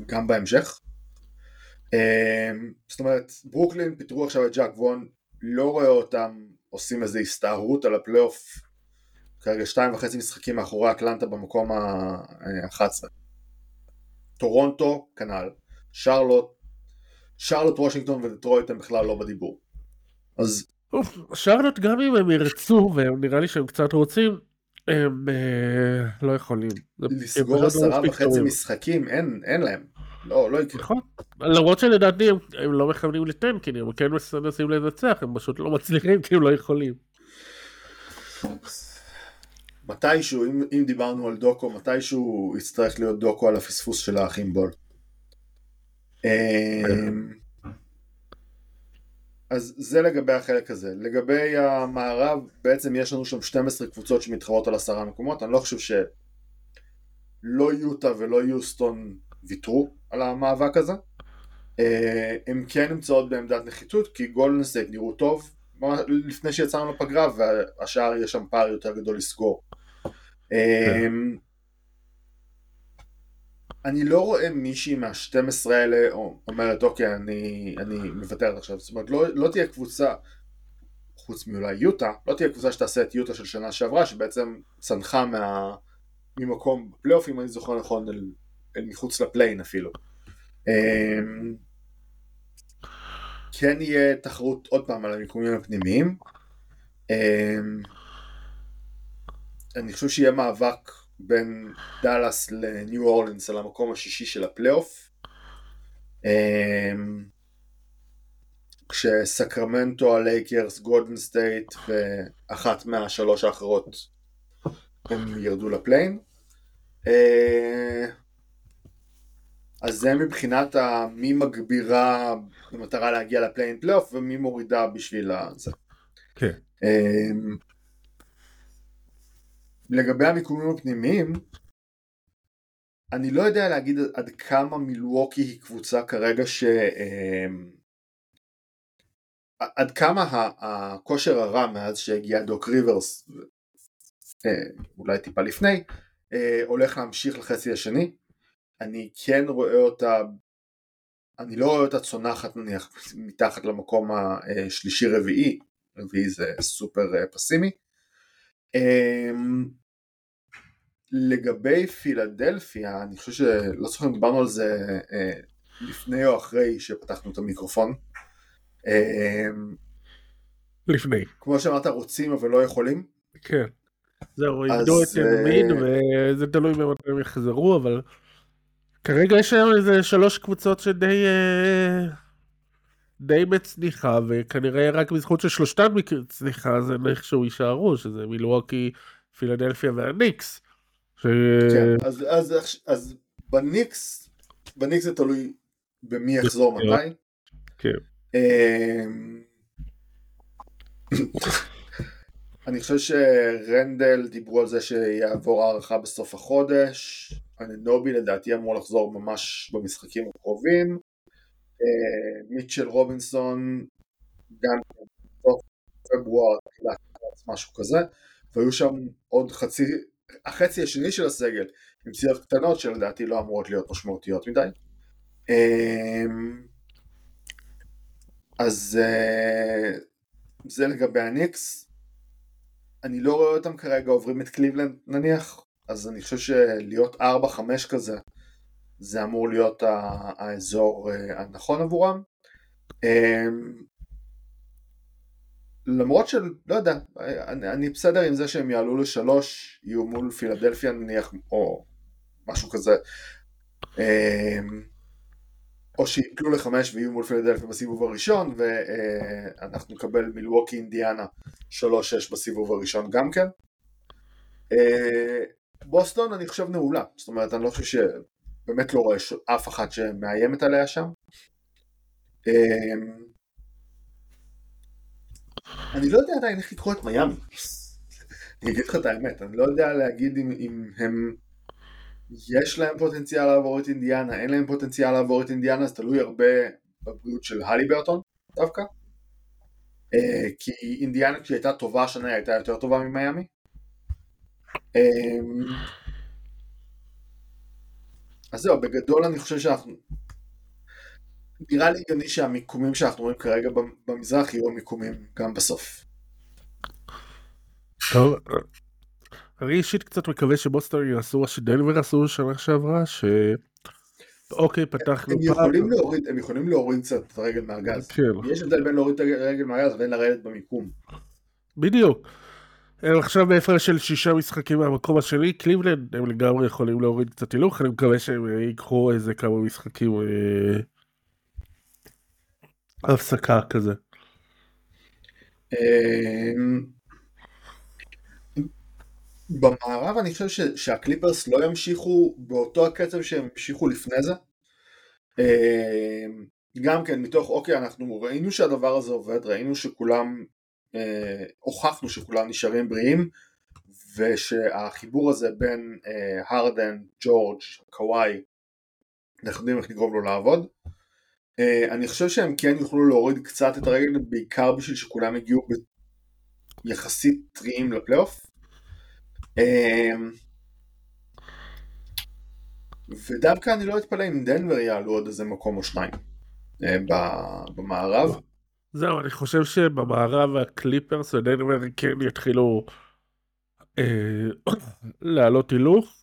גם בהמשך. אה, זאת אומרת ברוקלין פיטרו עכשיו את ג'אק וון, לא רואה אותם עושים איזו הסתערות על הפלייאוף כרגע שתיים וחצי משחקים מאחורי אטלנטה במקום ה-11. טורונטו כנ"ל, שרלוט, שרלוט וושינגטון ודטרויט הם בכלל לא בדיבור. אז אוף, שרלוט גם אם הם ירצו, והם נראה לי שהם קצת רוצים, הם אה, לא יכולים. לסגור לא עשרה וחצי. משחקים אין, אין להם, לא, לא יקרה. נכון. למרות שלדעתי הם, הם לא מכוונים לטנקין, הם כן מנסים לנצח, הם פשוט לא מצליחים כי הם לא יכולים. מתישהו, אם, אם דיברנו על דוקו, מתישהו יצטרך להיות דוקו על הפספוס של האחים בול. אמ, אז זה לגבי החלק הזה. לגבי המערב, בעצם יש לנו שם 12 קבוצות שמתחרות על עשרה מקומות, אני לא חושב שלא יוטה ולא יוסטון ויתרו על המאבק הזה. אה, הם כן נמצאות בעמדת נחיתות, כי גולדן סטייט נראו טוב לפני שיצאנו לפגרה, והשאר יש שם פער יותר גדול לסגור. אמ, אני לא רואה מישהי מה-12 האלה אומרת אוקיי אני, אני מוותרת עכשיו, זאת אומרת לא, לא תהיה קבוצה, חוץ מאולי יוטה, לא תהיה קבוצה שתעשה את יוטה של שנה שעברה שבעצם צנחה מה, ממקום בפלייאוף אם אני זוכר נכון אל מחוץ לפליין אפילו. אמ, כן יהיה תחרות עוד פעם על המיקומים הפנימיים. אמ, אני חושב שיהיה מאבק בין דאלאס לניו אורלינס על המקום השישי של הפלייאוף. אמ, כשסקרמנטו, הלייקרס, גולדן סטייט ואחת מהשלוש האחרות הם ירדו ל play-in. אז זה מבחינת ה- מי מגבירה במטרה להגיע ל play-in פלייאוף ומי מורידה בשביל זה. כן. אמ, לגבי המיקומים הפנימיים, אני לא יודע להגיד עד כמה מילווקי היא קבוצה כרגע ש... אמ, עד כמה הכושר הרע מאז שהגיע דוק ריברס, אה, אולי טיפה לפני, אה, הולך להמשיך לחצי השני. אני כן רואה אותה, אני לא רואה אותה צונחת נניח מתחת למקום השלישי רביעי, רביעי זה סופר אה, פסימי. אמ, לגבי פילדלפיה, אני חושב שלא זוכר אם דיברנו על זה אה, לפני או אחרי שפתחנו את המיקרופון. אמ, לפני. כמו שאמרת, רוצים אבל לא יכולים. כן. זהו, איבדו את אה, מיד וזה תלוי במתי הם יחזרו, אבל כרגע יש היום איזה שלוש קבוצות שדי אה, די בצניחה, וכנראה רק בזכות ששלושתן בצניחה זה איכשהו יישארו, שזה מילווקי, פילדלפיה והניקס. ש... כן, אז, אז, אז בניקס, בניקס זה תלוי במי יחזור מתי. כן. אמ, אני חושב שרנדל דיברו על זה שיעבור הערכה בסוף החודש, אננובי לדעתי אמור לחזור ממש במשחקים הקרובים, אה, מיטשל רובינסון גם בסוף פברואר, תחילת משהו כזה, והיו שם עוד חצי, החצי השני של הסגל עם פציעות קטנות שלדעתי לא אמורות להיות משמעותיות מדי. אמ, אז אה, זה לגבי הניקס. אני לא רואה אותם כרגע עוברים את קליבלנד נניח, אז אני חושב שלהיות 4-5 כזה, זה אמור להיות האזור אה, הנכון עבורם. אמ, למרות של, לא יודע, אני, אני בסדר עם זה שהם יעלו לשלוש, יהיו מול פילדלפיה נניח, או משהו כזה. אמ, או שיפלו לחמש ויהיו מול פילדלפיה בסיבוב הראשון ואנחנו נקבל מילווקי אינדיאנה 3-6 בסיבוב הראשון גם כן. בוסטון אני חושב נעולה, זאת אומרת אני לא חושב שבאמת לא רואה אף אחת שמאיימת עליה שם. אה, אני לא יודע עדיין איך לקרוא את מיאמי. אני אגיד לך את האמת, אני לא יודע להגיד אם, אם הם... יש להם פוטנציאל לעבור את אינדיאנה, אין להם פוטנציאל לעבור את אינדיאנה, זה תלוי הרבה בבריאות של הלי ברטון דווקא. אה, כי אינדיאנה כשהיא הייתה טובה השנה היא הייתה יותר טובה ממיאמי. אה, אז זהו, בגדול אני חושב שאנחנו... נראה לי הגיוני שהמיקומים שאנחנו רואים כרגע במזרח יהיו המיקומים גם בסוף. טוב, אני אישית קצת מקווה שבוסטון יעשו מה שדנבר עשו שנה שעברה, ש... אוקיי, פתחנו הם יכולים להוריד, הם יכולים להוריד קצת את הרגל מהגז. כן. יש הבדל בין להוריד את הרגל מהגז ובין לרדת במיקום. בדיוק. הם עכשיו בהפרש של שישה משחקים מהמקום השני, קליבלנד הם לגמרי יכולים להוריד קצת הילוך, אני מקווה שהם אה, ייקחו איזה כמה משחקים אה, הפסקה כזה. אמ, במערב אני חושב שהקליפרס לא ימשיכו באותו הקצב שהם המשיכו לפני זה. אמ, גם כן מתוך אוקיי אנחנו ראינו שהדבר הזה עובד ראינו שכולם אה, הוכחנו שכולם נשארים בריאים ושהחיבור הזה בין אה, הרדן, ג'ורג', קוואי אנחנו יודעים איך לגרום לו לעבוד. אה, אני חושב שהם כן יוכלו להוריד קצת את הרגל בעיקר בשביל שכולם יגיעו יחסית טריים לפלייאוף. אמ, ודווקא אני לא אתפלא אם דנבר יעלו עוד איזה מקום או שניים אה, במערב. זהו, אני חושב שבמערב הקליפרס ודנבר כן יתחילו אה, לעלות הילוך.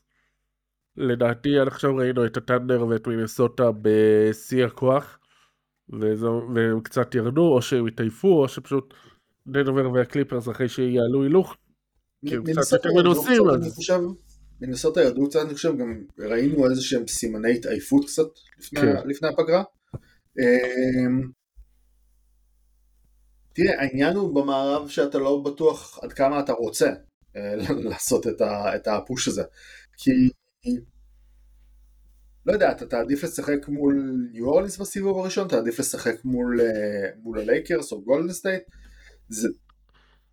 לדעתי עד עכשיו ראינו את הטנדר ואת מינסוטה בשיא הכוח והם קצת ירדו או שהם התעייפו או שפשוט דנבר והקליפרס אחרי שיעלו הילוך מנסות ירדו קצת, אני חושב, גם ראינו איזה שהם סימני התעייפות קצת לפני, כן. לפני הפגרה. תראה, העניין הוא במערב שאתה לא בטוח עד כמה אתה רוצה אה, לעשות את, ה, את ה push הזה. כי, לא יודע, אתה תעדיף לשחק מול ניו אורלינס בסיבוב הראשון, תעדיף לשחק מול, אה, מול הלייקרס או גולדן סטייט. זה,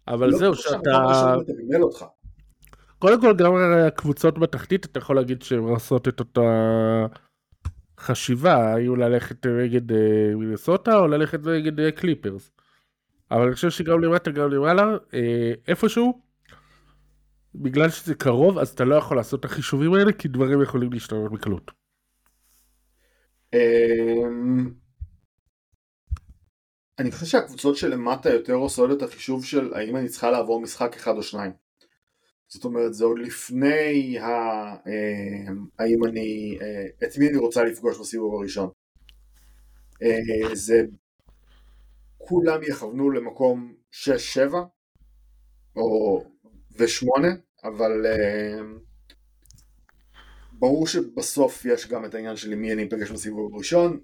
אבל לא זהו, שאתה... קודם כל, גם הקבוצות בתחתית, אתה יכול להגיד שהן עושות את אותה חשיבה, היו ללכת נגד אה, מינסוטה או ללכת נגד קליפרס. אבל אני חושב שגם למטה, גם למעלה, אה, איפשהו, בגלל שזה קרוב, אז אתה לא יכול לעשות את החישובים האלה, כי דברים יכולים להשתנות בקלות. אמ, אני חושב שהקבוצות שלמטה יותר עושות את החישוב של האם אני צריכה לעבור משחק אחד או שניים. זאת אומרת זה עוד לפני ה... אה, האם אני... אה, את מי אני רוצה לפגוש בסיבוב הראשון. זה... כולם יכוונו למקום 6-7 או... ו-8 אבל ברור שבסוף יש גם את העניין של מי אני אפגש בסיבוב הראשון.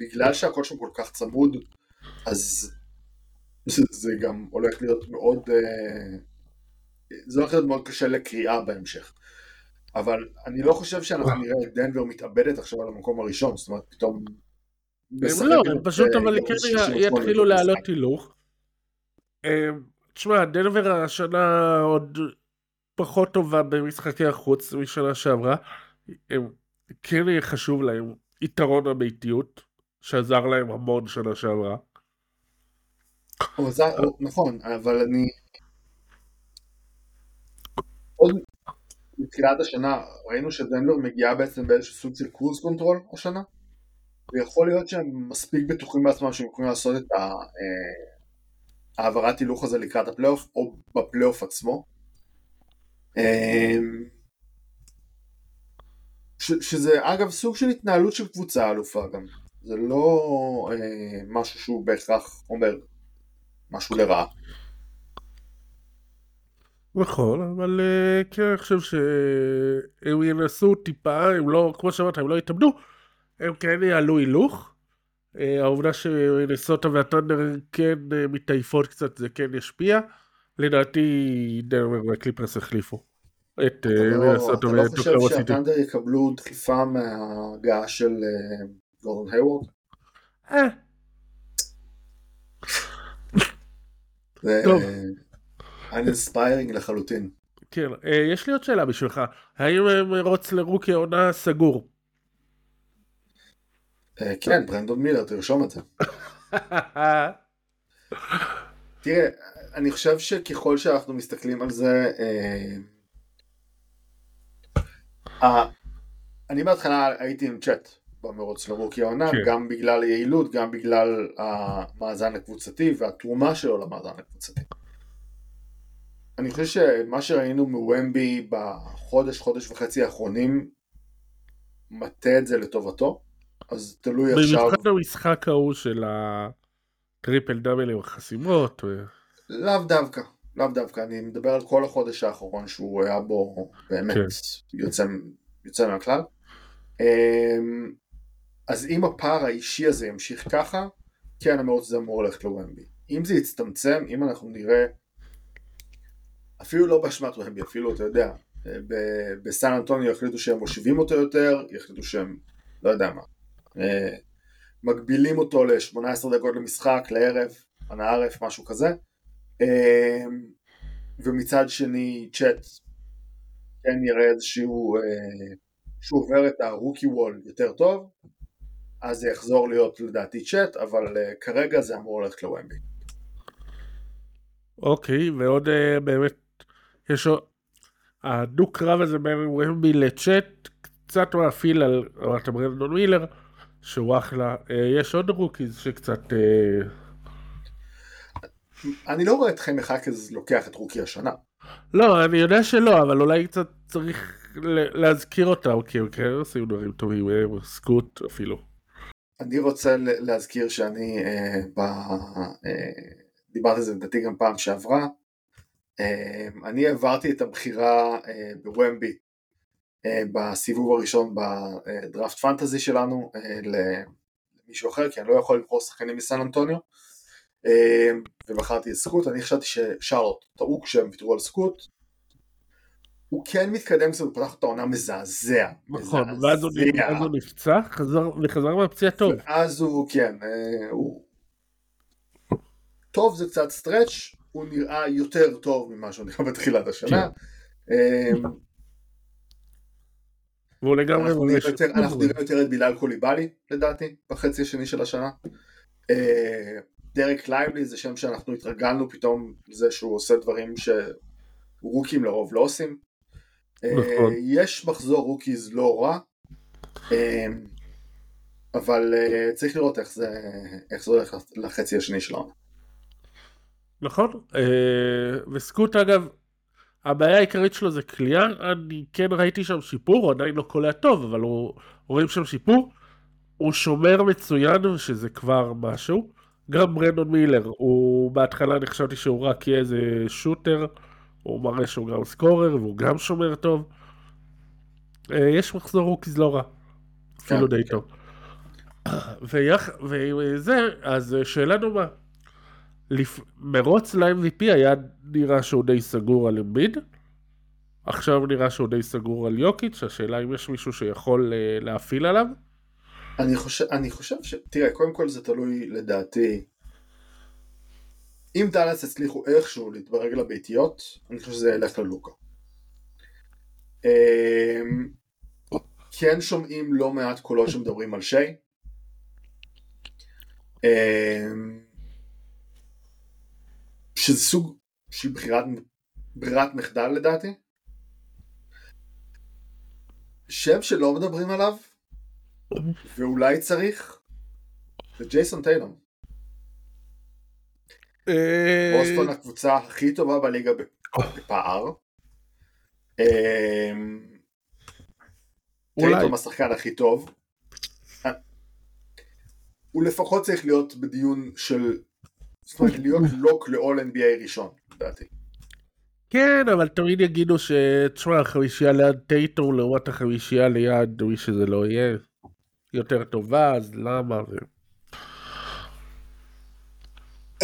בגלל שהכל שם כל כך צמוד אז זה גם הולך להיות מאוד, אה, זה הולך להיות מאוד קשה לקריאה בהמשך. אבל אני לא חושב שאנחנו נראה את דנבר מתאבדת עכשיו על המקום הראשון, זאת אומרת פתאום... לא, פשוט אה, אבל כן יתחילו לעלות הילוך. אה, תשמע, דנבר השנה עוד פחות טובה במשחקי החוץ משנה שעברה. הם כן יהיה חשוב להם יתרון הביתיות, שעזר להם המון שנה שעברה. נכון, אבל אני... עוד מתחילת השנה ראינו שדנבר מגיעה בעצם באיזשהו סוג של cruise control השנה ויכול להיות שהם מספיק בטוחים בעצמם שהם יכולים לעשות את אה, העברת הילוך הזה לקראת הפלייאוף או בפלייאוף עצמו. אמ, שזה אגב סוג של התנהלות של קבוצה אלופה גם. זה לא אה, משהו שהוא בהכרח אומר משהו לרעה. נכון, אבל uh, כן, אני חושב שהם ינסו טיפה, הם לא, כמו שאמרת, הם לא יתאבדו, הם כן יעלו הילוך. אה, העובדה שנסוטה והטונדר כן אה, מתעייפות קצת, זה כן ישפיע. לדעתי דנבר והקליפרס החליפו. את מינסוטה ואת אוקלאומה סיטי. אתה לא חושב שהת'אנדר יקבלו דחיפה מההגעה של גורדון הייוורד? אה. טוב. uninspiring לחלוטין. כן, יש לי עוד שאלה בשבילך. האם מרוץ לרוקי העונה סגור? כן, ברנדון מילר, תרשום את זה. תראה, אני חושב שככל שאנחנו מסתכלים על זה, אה, אני בהתחלה הייתי עם צ'אט במרוץ לרוקי העונה, כן. גם בגלל היעילות, גם בגלל המאזן הקבוצתי והתרומה שלו למאזן הקבוצתי. אני חושב שמה שראינו מוומבי בחודש, חודש וחצי האחרונים, מטה את זה לטובתו, אז תלוי עכשיו... במיוחד במשחק ההוא של הטריפל דאבל עם החסימות. ו... לאו דווקא, לאו דווקא, אני מדבר על כל החודש האחרון שהוא היה בו באמת כן. יוצא, יוצא מהכלל. אמ, אז אם הפער האישי הזה ימשיך ככה, כן המרוץ הזה אמור ללכת לוומבי. אם זה יצטמצם, אם אנחנו נראה, אפילו לא באשמת וומבי, אפילו אתה יודע, בסן אנטוניו יחליטו שהם מושיבים אותו יותר, יחליטו שהם, לא יודע מה, מגבילים אותו ל-18 דקות למשחק, לערב, אנא ערף, משהו כזה. אה, ומצד שני צ'אט כן יראה איזשהו, אה, שהוא עובר את הרוקי וול יותר טוב, אז זה יחזור להיות לדעתי צ'אט, אבל כרגע זה אמור ללכת לוומבי. אוקיי, ועוד באמת, יש עוד, הדו קרב הזה בין וומבי לצ'אט קצת מאפיל על, אמרת ברנדון מילר, שהוא אחלה. אה, יש עוד rookies שקצת... אה, אני לא רואה את חמי חכז לוקח את רוקי השנה. לא, אני יודע שלא, אבל אולי קצת צריך להזכיר אותם, כי הם כן עושים דברים טובים, אה, סקוט אפילו. אני רוצה להזכיר שאני אה, ב... אה, דיברתי על זה לדעתי גם פעם שעברה. אה, אני העברתי את הבחירה אה, בוומבי אה, בסיבוב הראשון בדראפט פנטזי שלנו אה, למישהו אחר, כי אני לא יכול לבחור שחקנים מסן אנטוניו, אה, ובחרתי את סקוט, אני חשבתי ששרלוט טעו כשהם ויתרו על סקוט, הוא כן מתקדם קצת, הוא פתח את העונה מזעזע. נכון, ואז הוא נפצע וחזר מהפציעה טוב. ואז הוא, כן, הוא... טוב זה קצת stretch, הוא נראה יותר טוב ממה שהוא נראה בתחילת השנה. והוא לגמרי... אנחנו נראה יותר את בילאל קוליבאלי לדעתי בחצי השני של השנה. אה, דרק לייבלי זה שם שאנחנו התרגלנו פתאום לזה שהוא עושה דברים שרוקים לרוב לא עושים. אה, נכון. יש מחזור rookies לא רע, אה, אבל צריך לראות איך זה, איך זה הולך לחצי השני שלנו. נכון, וסקוט אגב הבעיה העיקרית שלו זה כליאה, אני כן ראיתי שם שיפור, הוא עדיין לא קולע טוב, אבל הוא, רואים שם שיפור. הוא שומר מצוין, שזה כבר משהו. גם ברנדון מילר, הוא בהתחלה אני חשבתי שהוא רק יהיה איזה שוטר, הוא מראה שהוא גם סקורר והוא גם שומר טוב. אה, יש מחזור rookies לא רע, אפילו כן. די טוב. ויח... וזה, אז שאלה דומה. לפ... מרוץ ל-MVP היה נראה שהוא די סגור על אמביד. עכשיו נראה שהוא די סגור על יוקיץ', השאלה אם יש מישהו שיכול אה, להפעיל עליו. אני חושב, אני חושב ש... תראה, קודם כל זה תלוי לדעתי. אם דאלאס הצליחו איכשהו להתברג לביתיות, אני חושב שזה ילך ללוקה. אמ, כן שומעים לא מעט קולות שמדברים על שיי. שזה סוג של בחירת, ברירת מחדל לדעתי. שם שלא מדברים עליו, ואולי צריך, זה ג'ייסון טיילום. אה, בוסטון הקבוצה הכי טובה בליגה בפער. אמ, טייטום השחקן הכי טוב. הוא לפחות צריך להיות בדיון של זאת אומרת להיות לוק ל-all NBA ראשון, לדעתי. כן, אבל תמיד יגידו שתשמע, החמישייה ליד טייטור לעומת החמישייה ליד מי שזה לא יהיה. יותר טובה, אז למה? ו...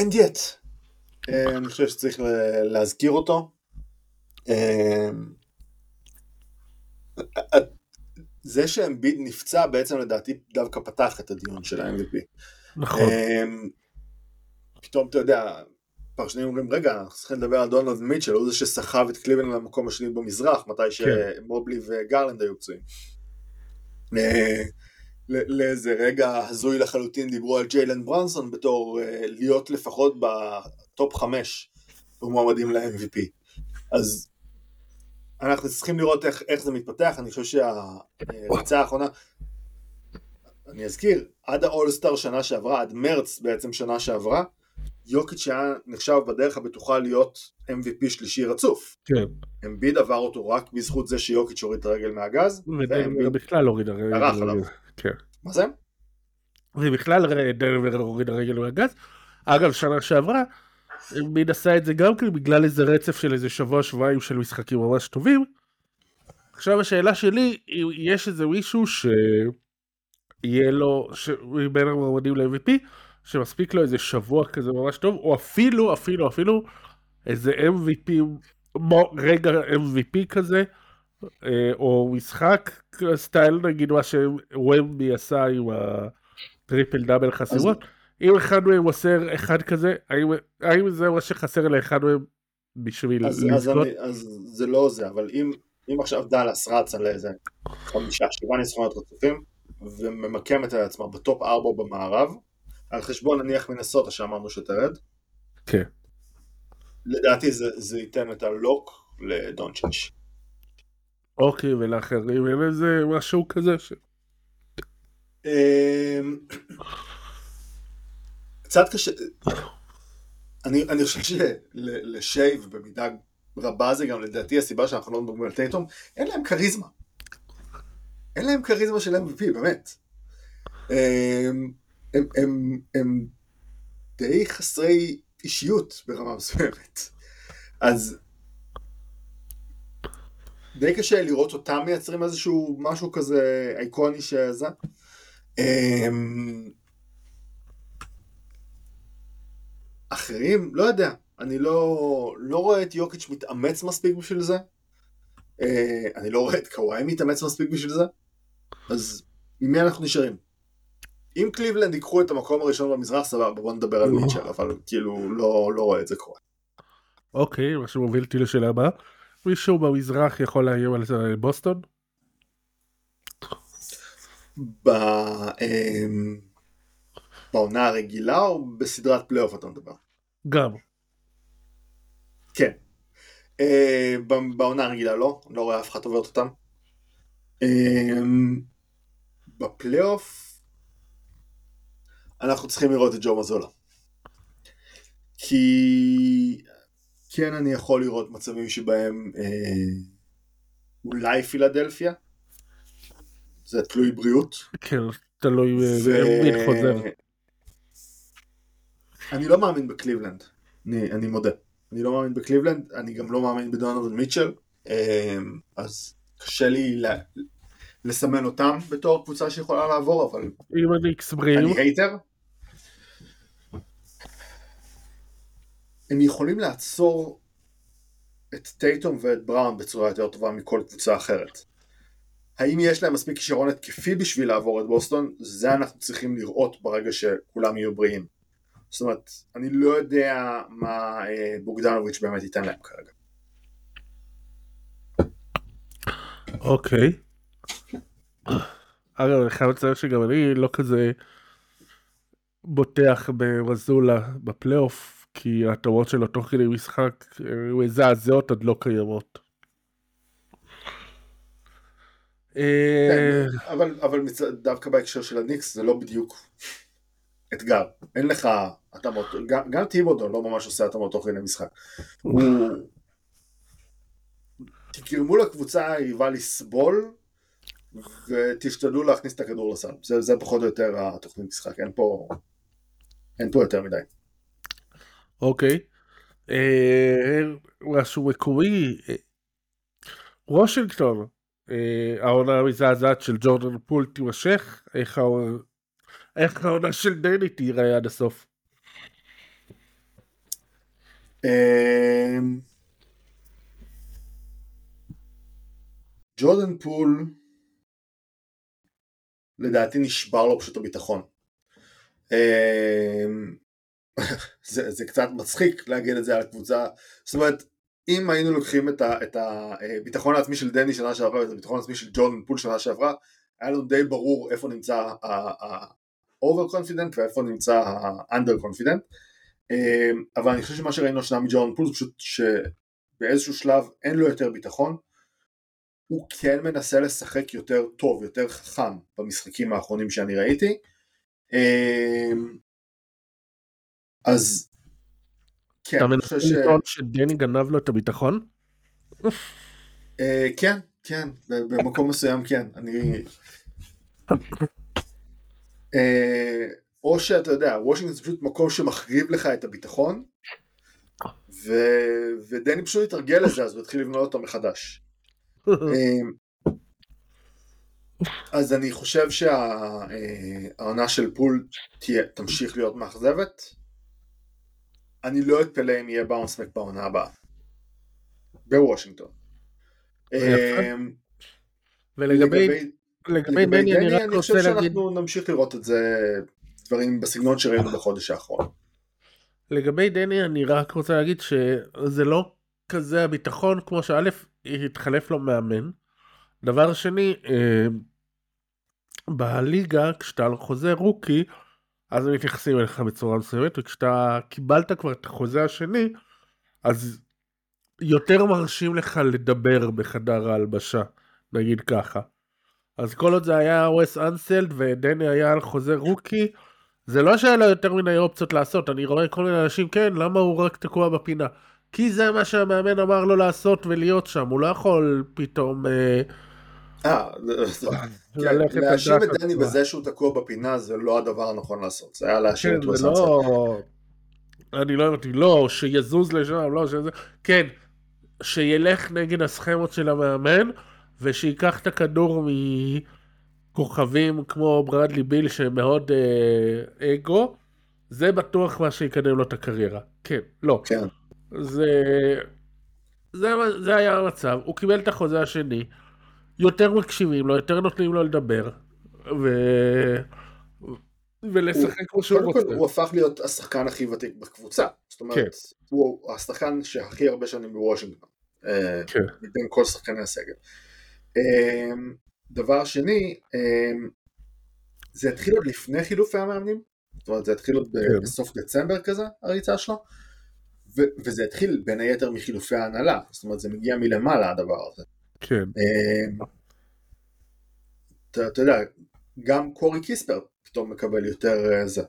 And yet, אה, אני חושב שצריך להזכיר אותו. אה, זה שאמביד נפצע בעצם לדעתי דווקא פתח את הדיון של ה-MVP. נכון. פתאום אתה יודע, פרשנים אומרים רגע אנחנו צריכים לדבר על דונלד מיטשל הוא זה שסחב את קליבלנד למקום השני במזרח מתי שמובלי וגרלנד היו פצועים. לאיזה רגע הזוי לחלוטין דיברו על ג'יילן ברונסון בתור אה, להיות לפחות בטופ חמש במועמדים ל-MVP. אז אנחנו צריכים לראות איך, איך זה מתפתח, אני חושב שהריצה האחרונה, אני אזכיר, עד האולסטאר שנה שעברה, עד מרץ בעצם שנה שעברה, יוקיץ' היה נחשב בדרך הבטוחה להיות MVP שלישי רצוף. כן. אמביד עבר אותו רק בזכות זה שיוקיץ' הוריד את הרגל מהגז, ודנבר בכלל הוריד הרגל. דרך עליו. כן. מה זה? ובכלל דנבר הוריד הרגל מהגז. אגב, שנה שעברה, מין עשה את זה גם כן בגלל איזה רצף של איזה שבוע שבועיים של משחקים ממש טובים. עכשיו השאלה שלי, יש איזה מישהו שיהיה לו, בין המועמדים ל-MVP, שמספיק לו איזה שבוע כזה ממש טוב, או אפילו, אפילו, אפילו, איזה MVP, רגע MVP כזה, אה, או משחק style נגיד מה שוומבי עשה עם הטריפל דאבל חסימות. אם אחד מהם עושה אחד כזה, האם, האם זה מה שחסר לאחד מהם בשביל אז, אז, לזכות? אני, אז זה לא זה, אבל אם, אם עכשיו דאלאס רצה לאיזה חמישה, שבעה ניצחונות רצופים, וממקמת את עצמה ב top ארבע במערב, על חשבון נניח מנסוטה שאמרנו שתרד, כן. לדעתי זה, זה ייתן את הלוק לדונצ'יץ'. אוקיי, ולאחרים אין איזה משהו כזה ש... אמ, קצת קשה, אני, אני חושב שלשייב במידה רבה זה גם לדעתי הסיבה שאנחנו לא מדברים על טייטום, אין להם כריזמה. אין להם כריזמה של MVP, באמת. הם, הם, הם, הם די חסרי אישיות ברמה מסוימת. אז די קשה לראות אותם מייצרים איזשהו משהו כזה אייקוני שזה. אמ, אחרים, לא יודע, אני לא, לא רואה את יוקיץ' מתאמץ מספיק בשביל זה. אה, אני לא רואה את קוואי מתאמץ מספיק בשביל זה. אז עם מי אנחנו נשארים? אם קליבלנד ייקחו את המקום הראשון במזרח, סבבה, בוא נדבר על מיטשל, אבל כאילו לא, לא רואה את זה קורה. אוקיי, מה שמוביל אותי לשאלה הבאה. מישהו במזרח יכול לאיים על זה בוסטון? ב... אמ, בעונה הרגילה או בסדרת פלייאוף אתה מדבר? גם. כן. אה, בעונה הרגילה לא, לא רואה אף אחד עוברת אותם. אה, בפלייאוף אנחנו צריכים לראות את ג'ו מזולה. כי כן אני יכול לראות מצבים שבהם אה, אולי פילדלפיה. זה תלוי בריאות. כן, תלוי ו- באמביט חוזר. אני לא מאמין בקליבלנד, אני, אני מודה. אני לא מאמין בקליבלנד, אני גם לא מאמין בדונובן מיטשל, אמ, אז קשה לי ל- לסמן אותם בתור קבוצה שיכולה לעבור, אבל אם הניקס בריאים, אני hater. הם יכולים לעצור את טייטום ואת בראון בצורה יותר טובה מכל קבוצה אחרת. האם יש להם מספיק כישרון התקפי בשביל לעבור את בוסטון? זה אנחנו צריכים לראות ברגע שכולם יהיו בריאים. זאת אומרת, אני לא יודע מה אה, בוגדנוביץ' באמת ייתן להם כרגע. אוקיי. אגב, אני חייב לציין שגם אני לא כזה בוטח במזולה בפלייאוף, כי ההטבות שלו תוך כדי משחק אה, מזעזעות עד לא קיימות. אה, כן, אבל, אבל. דווקא בהקשר של הניקס זה לא בדיוק אתגר. אין לך התאמות, גם, גם טיבודו לא ממש עושה התאמות תוך כדי משחק. תגרמו לקבוצה היריבה לסבול ותשתדלו להכניס את הכדור לסל. זה, זה פחות או יותר התוכנית משחק, אין פה, אין פה יותר מדי. אוקיי. משהו מקומי. אה, וושינגטון, אה, העונה המזעזעת של ג'ורדן פול תימשך, איך העונה, של דני תיראה עד הסוף. אמ, ג'ורדן פול לדעתי נשבר לו פשוט הביטחון. זה, זה קצת מצחיק להגיד את זה על קבוצה, זאת אומרת אם היינו לוקחים את, ה, את הביטחון העצמי של דני שנה שעברה ואת הביטחון העצמי של ג'ורדן פול שנה שעברה היה לנו די ברור איפה נמצא ה-over confident ואיפה נמצא ה-under confident אמ, אבל אני חושב שמה שראינו השנה מג'ורדן פול זה פשוט שבאיזשהו שלב אין לו יותר ביטחון. הוא כן מנסה לשחק יותר טוב, יותר חכם במשחקים האחרונים שאני ראיתי. אמ, אז כן, אתה מנסה לטעון שדני גנב לו את הביטחון? אה, כן, כן, במקום מסוים כן, אני... אה, או שאתה יודע, וושינגטון זה פשוט מקום שמחריב לך את הביטחון, ו... ודני פשוט התרגל לזה, אז הוא התחיל לבנות אותו מחדש. אמ, אז אני חושב שהעונה של פול תהיה, תמשיך להיות מאכזבת. אני לא אתפלא אם יהיה באונסמק בעונה הבאה. בוושינגטון. אמ, ולגבי לגבי דני אני רק רוצה להגיד... אני חושב שאנחנו נמשיך לראות את זה דברים בסגנון שראינו בחודש האחרון. לגבי דני אני רק רוצה להגיד שזה לא כזה הביטחון כמו שא' התחלף לו מאמן. דבר שני, אה, בליגה כשאתה חוזה רוקי אז הם מתייחסים אליך בצורה מסוימת וכשאתה קיבלת כבר את החוזה השני אז יותר מרשים לך לדבר בחדר ההלבשה נגיד ככה. אז כל עוד זה היה וס אנסלד ודני היה על חוזה רוקי זה לא שהיה לו יותר מדי אופציות לעשות, אני רואה כל מיני אנשים, כן, למה הוא רק תקוע בפינה? כי זה מה שהמאמן אמר לו לעשות ולהיות שם, הוא לא יכול פתאום... אה, להאשים את דני בזה שהוא תקוע בפינה זה לא הדבר הנכון לעשות, זה היה להאשים את וס לא- אני לא הבנתי, לא, שיזוז לשם, לא, שזה... כן, שילך נגד הסכמות של המאמן, ושייקח את הכדור מ... כוכבים כמו ברדלי ביל שמאוד אה, אגו, זה בטוח מה שיקדם לו את הקריירה. כן, לא. כן. זה, זה, זה היה המצב, הוא קיבל את החוזה השני, יותר מקשיבים לו, יותר נותנים לו לדבר, ו... ולשחק כמו שהוא רוצה. הוא הפך להיות השחקן הכי ותיק בקבוצה. זאת אומרת, כן. הוא השחקן שהכי הרבה שנים בוושינגטון. אה, כן. מבין כל שחקני הסגל. אה, דבר שני, אמ, זה התחיל עוד לפני חילופי המאמנים, זאת אומרת זה התחיל עוד כן. בסוף דצמבר כזה, הריצה שלו, ו- וזה התחיל בין היתר מחילופי ההנהלה, זאת אומרת זה מגיע מלמעלה הדבר הזה. כן. אמ, אתה, יודע, גם קורי קיספר פתאום מקבל יותר אה, זה.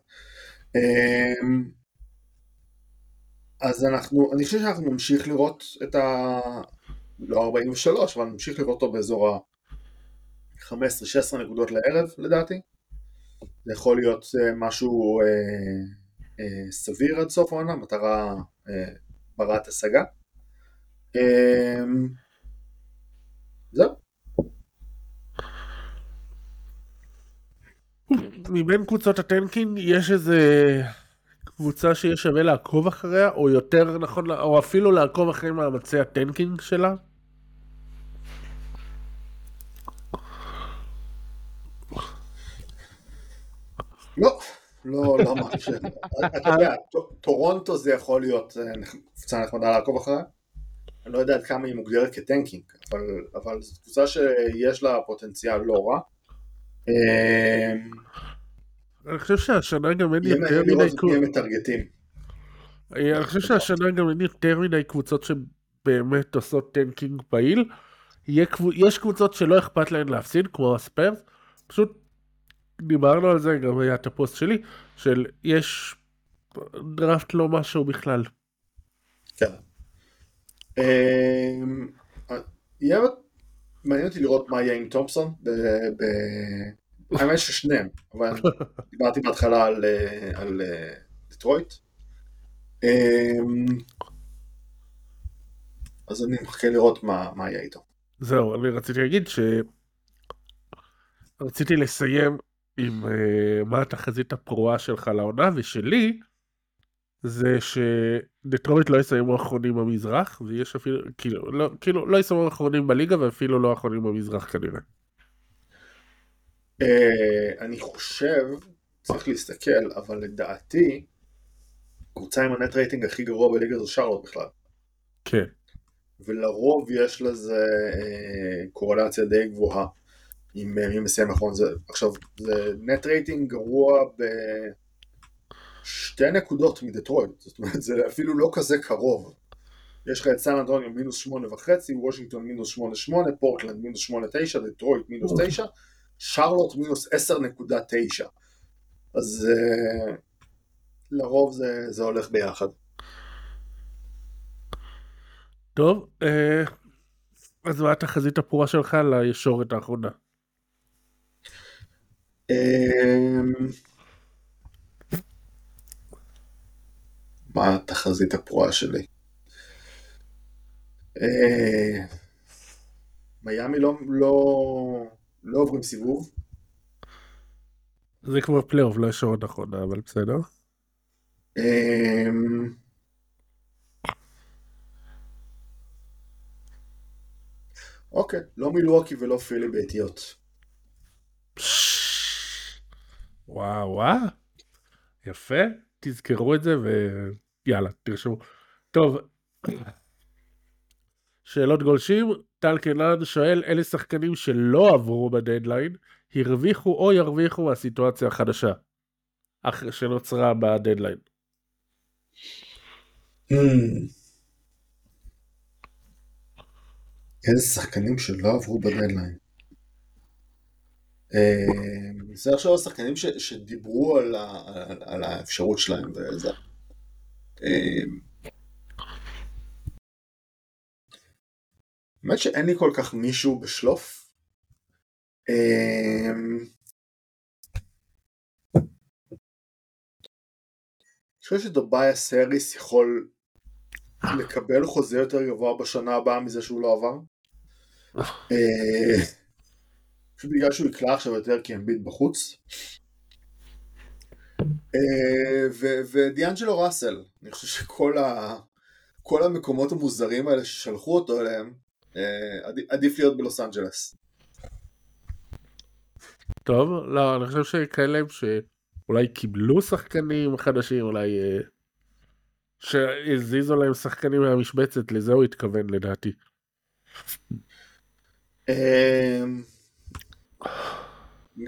אמ, אז אנחנו, אני חושב שאנחנו נמשיך לראות את ה... לא 43, אבל נמשיך לראות אותו באזור ה... 15-16 נקודות לערב לדעתי. זה יכול להיות אה, משהו אה, אה, סביר עד סוף העונה, מטרה אה, ברת השגה. אה, זהו. מבין קבוצות הטנקינג יש איזה קבוצה שיהיה שווה לעקוב אחריה, או יותר נכון, או אפילו לעקוב אחרי מאמצי הטנקינג שלה? לא, לא, לא ממש. אתה יודע, טורונטו זה יכול להיות אה, קבוצה נחמדה לעקוב אחריה. אני לא יודע עד כמה היא מוגדרת כטנקינג, אבל, אבל זו קבוצה שיש לה פוטנציאל לא רע. אמ, אני חושב שהשנה גם אין יותר מדי קבוצות. אני חושב שהשנה גם אין יותר מדי קבוצות שבאמת עושות טנקינג פעיל. יש קבוצות שלא אכפת להן להפסיד, כמו הספיירס, פשוט דיברנו על זה, גם היה את הפוסט שלי, של יש דראפט לא משהו בכלל. כן. אמ, יהיה מעניין אותי לראות מה יהיה עם תומפסון, האמת ששניהם, אבל דיברתי בהתחלה על דטרויט. אמ, אז אני מחכה לראות מה יהיה איתו. זהו, אני רציתי להגיד ש... רציתי לסיים עם uh, מה התחזית הפרועה שלך לעונה, ושלי זה שדטרויט לא יסיימו אחרונים במזרח, ויש אפילו, כאילו, לא, כאילו, לא יסיימו אחרונים בליגה ואפילו לא אחרונים במזרח כנראה. Uh, אני חושב, צריך להסתכל, אבל לדעתי, קבוצה עם הנט רייטינג הכי גרוע בליגה זו שרלוט בכלל. כן. ולרוב יש לזה אה, קורלציה די גבוהה עם מי מסיים נכון. זה, עכשיו, זה net rating גרוע בשתי נקודות מדטרויט, זאת אומרת זה אפילו לא כזה קרוב. יש לך את סן אנטוניו מינוס שמונה וחצי, וושינגטון מינוס שמונה שמונה, פורטלנד מינוס שמונה תשע, דטרויט מינוס תשע, שרלוט מינוס עשר נקודה תשע. אז אה, לרוב זה, זה הולך ביחד. טוב, אה, אז מה התחזית הפרועה שלך לישורת האחרונה? אמ, מה התחזית הפרועה שלי? אה, מיאמי לא, לא, לא עוברים סיבוב. זה כבר פלייאוף, לא ישורת האחרונה, אבל בסדר. אמ, אוקיי, לא מילואקי ולא פילי ביתיות. וואו וואו, יפה, תזכרו את זה ויאללה, תרשמו. טוב, שאלות גולשים, טל קנן שואל אלה שחקנים שלא עברו בדדליין, הרוויחו או ירוויחו מהסיטואציה החדשה שנוצרה בדדליין. איזה שחקנים שלא עברו בדדליין. אה, זה עכשיו השחקנים שדיברו על האפשרות שלהם וזה. אה, האמת שאין לי כל כך מישהו בשלוף. אה, אני חושב שדובאיה סריס יכול לקבל חוזה יותר גבוה בשנה הבאה מזה שהוא לא עבר. אה, פשוט בגלל שהוא יקלע עכשיו יותר כי אמביט בחוץ. אה, ודיאנג'לו ראסל, אני חושב שכל ה... כל המקומות המוזרים האלה ששלחו אותו אליהם, אה, עדיף להיות בלוס אנג'לס. טוב, לא, אני חושב שכאלה שאולי קיבלו שחקנים חדשים, אולי שהזיזו להם שחקנים מהמשבצת, לזה הוא התכוון לדעתי.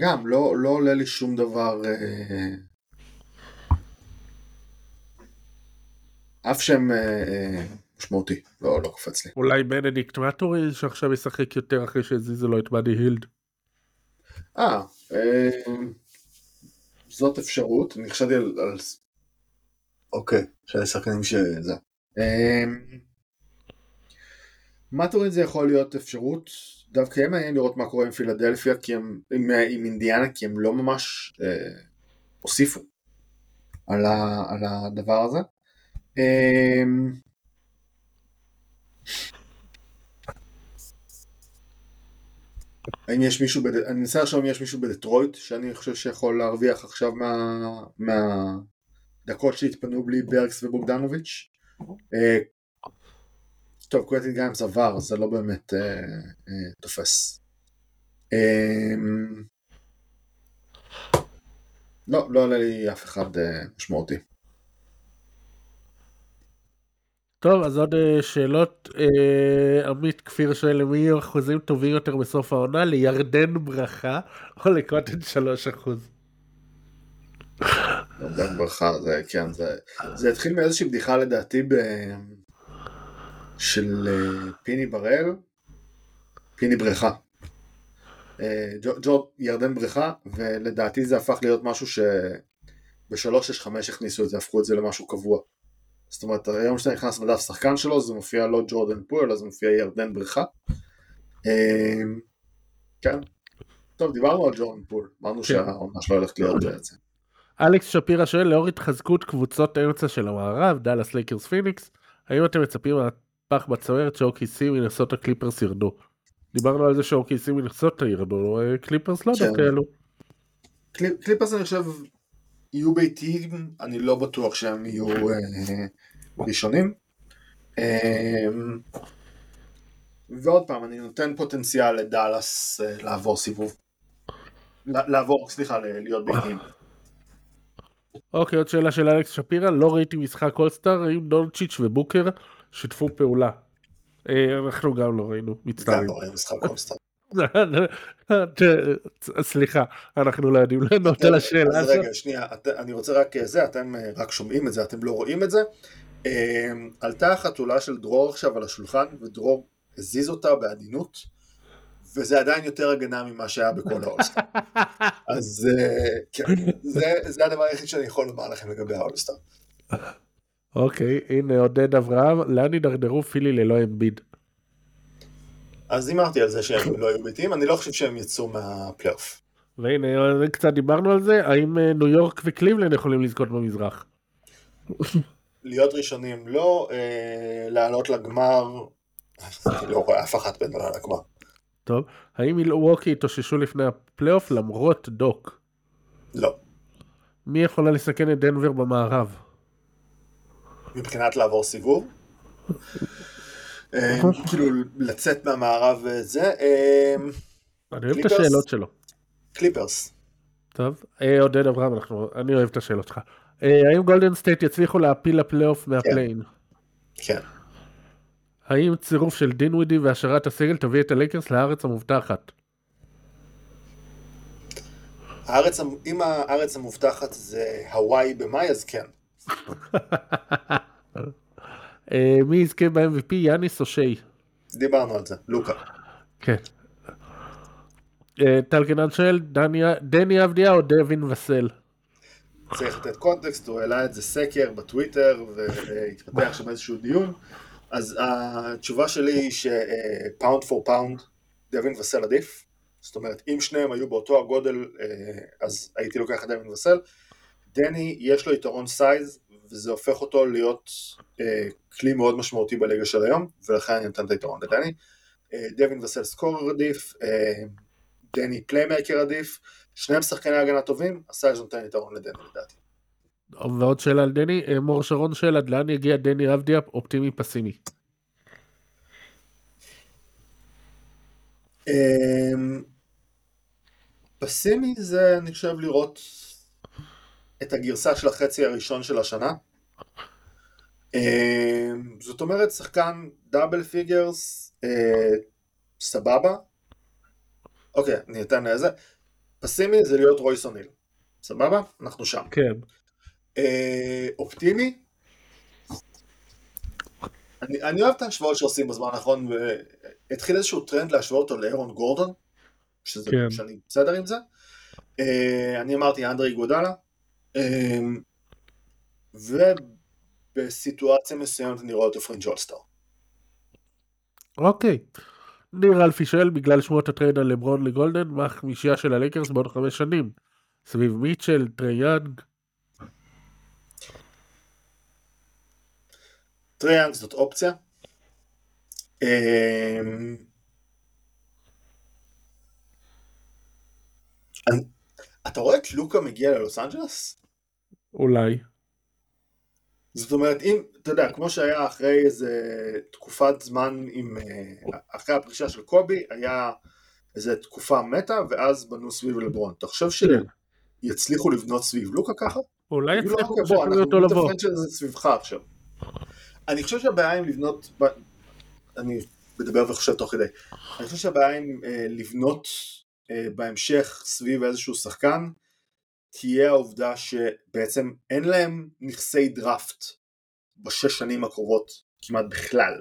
גם לא, לא עולה לי שום דבר אה, אף שם אה, אה, משמעותי לא, לא קופץ לי. אולי בנדיקט מטורי שעכשיו ישחק יותר אחרי שהזיזו לו את באדי הילד. אה, זאת אפשרות אני חשבתי על. אוקיי, של שחקנים שזה. מטורין זה יכול להיות אפשרות דווקא יהיה מעניין לראות מה קורה עם פילדלפיה, כי הם, עם, עם אינדיאנה, כי הם לא ממש אה, הוסיפו על, על הדבר הזה. אה, האם יש מישהו, בד... אני מנסה עכשיו אם יש מישהו בדטרויט שאני חושב שיכול להרוויח עכשיו מה... מהדקות שהתפנו בלי ברקס ובוגדנוביץ'. טוב, קווינטין גריימס עבר, זה לא באמת אה, אה, תופס. אה, לא, לא עולה לי אף אחד אה, משמעותי. טוב, אז עוד אה, שאלות. אה, עמית כפיר שואל, למי יהיו אחוזים טובים יותר בסוף העונה? לירדן ברכה או לקוטן 3 אחוז? ירדן ברכה, זה כן, זה, זה התחיל מאיזושהי בדיחה לדעתי ב... של אה, פיני בראל, פיני בריכה. אה, ג'ו ירדן בריכה, ולדעתי זה הפך להיות משהו שב-365 הכניסו את זה, הפכו את זה למשהו קבוע. זאת אומרת, היום שאתה נכנס לדף שחקן שלו, זה מופיע לא ג'ורדן פול, אלא זה מופיע ירדן בריכה. אה, כן. טוב, דיברנו על ג'ורדן פול, אמרנו כן. שהעונה שלו הולכת להיות את זה. אלכס שפירא שואל, לאור התחזקות קבוצות האמצע של המערב, דאלאס לייקרס פיניקס, האם אתם מצפים פח בצוערת שאוקיסי מנסות הקליפרס ירדו. דיברנו על זה שאוקיסי מנכסות העיר, אבל קליפרס לא כן. דווקא אלו. קליפ- קליפרס אני חושב יהיו ביתיים, אני לא בטוח שהם יהיו אה, ראשונים. אה, ועוד פעם, אני נותן פוטנציאל לדאלאס אה, לעבור סיבוב. לעבור, סליחה, להיות ביתיים. אוקיי, עוד שאלה של אלכס שפירא, לא ראיתי משחק אולסטאר, האם דונצ'יץ' ובוקר שיתפו פעולה? אה, אנחנו גם לא ראינו, גם מצטערים. לא משחק אולסטאר. סליחה, אנחנו לא יודעים לענות על השאלה אז הזאת. רגע, שנייה, אני רוצה רק זה, אתם אה, רק שומעים את זה, אתם לא רואים את זה. אה, עלתה החתולה של דרור עכשיו על השולחן, ודרור הזיז אותה בעדינות, וזה עדיין יותר הגנה ממה שהיה בכל האולסטאר. אז אה, כן, זה, זה הדבר היחיד שאני יכול לומר לכם לגבי האולסטאר. אוקיי, הנה עודד אברהם, לאן הידרדרו פילי ללא אמביד? אז הימרתי על זה שהם לא היו ביתיים, אני לא חושב שהם יצאו מהפלייאוף. והנה, אה, קצת דיברנו על זה, האם אה, ניו יורק וקליבלנד יכולים לזכות במזרח? להיות ראשונים לא, אה, לעלות לגמר, אני לא רואה אף אחת בין עולה לגמר. טוב, האם מילווקי התאוששו לפני הפלייאוף למרות דוק? לא. מי יכולה לסכן את דנבר במערב? מבחינת לעבור סיבוב. אה, כאילו לצאת מהמערב וזה. אה, אני אוהב את? השאלות שלו. קליפרס. טוב, אה, עודד אברהם, אני אוהב את השאלות שלך. האם גולדן סטייט יצליחו להעפיל לפלייאוף מה play-in? כן. האם צירוף של דין ווידי והשארת הסגל תביא את הלייקרס לארץ המובטחת? הארץ, אם הארץ המובטחת זה הוואי במאי אז כן. אה, מי יזכה ב-MVP, יאניס או שיי? דיברנו על זה. לוקה. כן. אה, טל קנן שואל, דני אבדיה או דווין וסל? צריך לתת קונטקסט, הוא העלה את זה סקר בטוויטר והתפתח שם איזשהו דיון. אז התשובה שלי היא ש pound for pound, דווין וסל עדיף. זאת אומרת, אם שניהם היו באותו הגודל, אה, אז הייתי לוקח את דווין וסל. דני, יש לו יתרון size, וזה הופך אותו להיות אה, כלי מאוד משמעותי בליגה של היום, ולכן אני נותן את היתרון לדני. אה, דווין וסל scorer עדיף, אה, דני playmaker עדיף, שניהם שחקני הגנה טובים, ה size נותן יתרון לדני לדעתי. ועוד שאלה על דני, אה, מור שרון שואל, עד לאן יגיע דני אבדיה, אופטימי פסימי? אמ, פסימי זה אני חושב לראות את הגרסה של החצי הראשון של השנה. אמ, זאת אומרת שחקן double figures אה, סבבה. אוקיי אני אתן לזה. פסימי זה להיות רויס אוניל. סבבה? אנחנו שם. כן. אה, אופטימי. אני, אני אוהב את ההשוואות שעושים בזמן האחרון, והתחיל איזשהו טרנד להשוות אותו לאירון גורדון, שזה, כן. שאני בסדר עם זה. אה, אני אמרתי אנדרה איגודלה, ובסיטואציה מסוימת אני רואה אותו fringe all-star. אוקיי. ניר אלפי שואל, בגלל שמועות ה trade על לברון לגולדן, מה החמישייה של הלייקרס בעוד חמש שנים? סביב מיטשל, טריי יאנג, טריי יאנג זאת אופציה. אני- אתה רואה את לוקה מגיע ללוס אנג'לס? אולי. זאת אומרת, אם, אתה יודע, כמו שהיה אחרי איזה תקופת זמן עם, אה, אחרי הפרישה של קובי, היה איזה תקופה מתה, ואז בנו סביב לברון. אתה חושב שיצליחו לבנות סביב לוקה ככה? אולי כאילו, יצליחו אוקיי, לשכנע אותו אנחנו לבוא. נתפרנץ' את זה סביבך עכשיו. אני חושב שהבעיה עם לבנות, אני מדבר וחושב תוך כדי, אני חושב שהבעיה עם אה, לבנות אה, בהמשך סביב איזשהו שחקן, תהיה העובדה שבעצם אין להם נכסי דראפט בשש שנים הקרובות כמעט בכלל.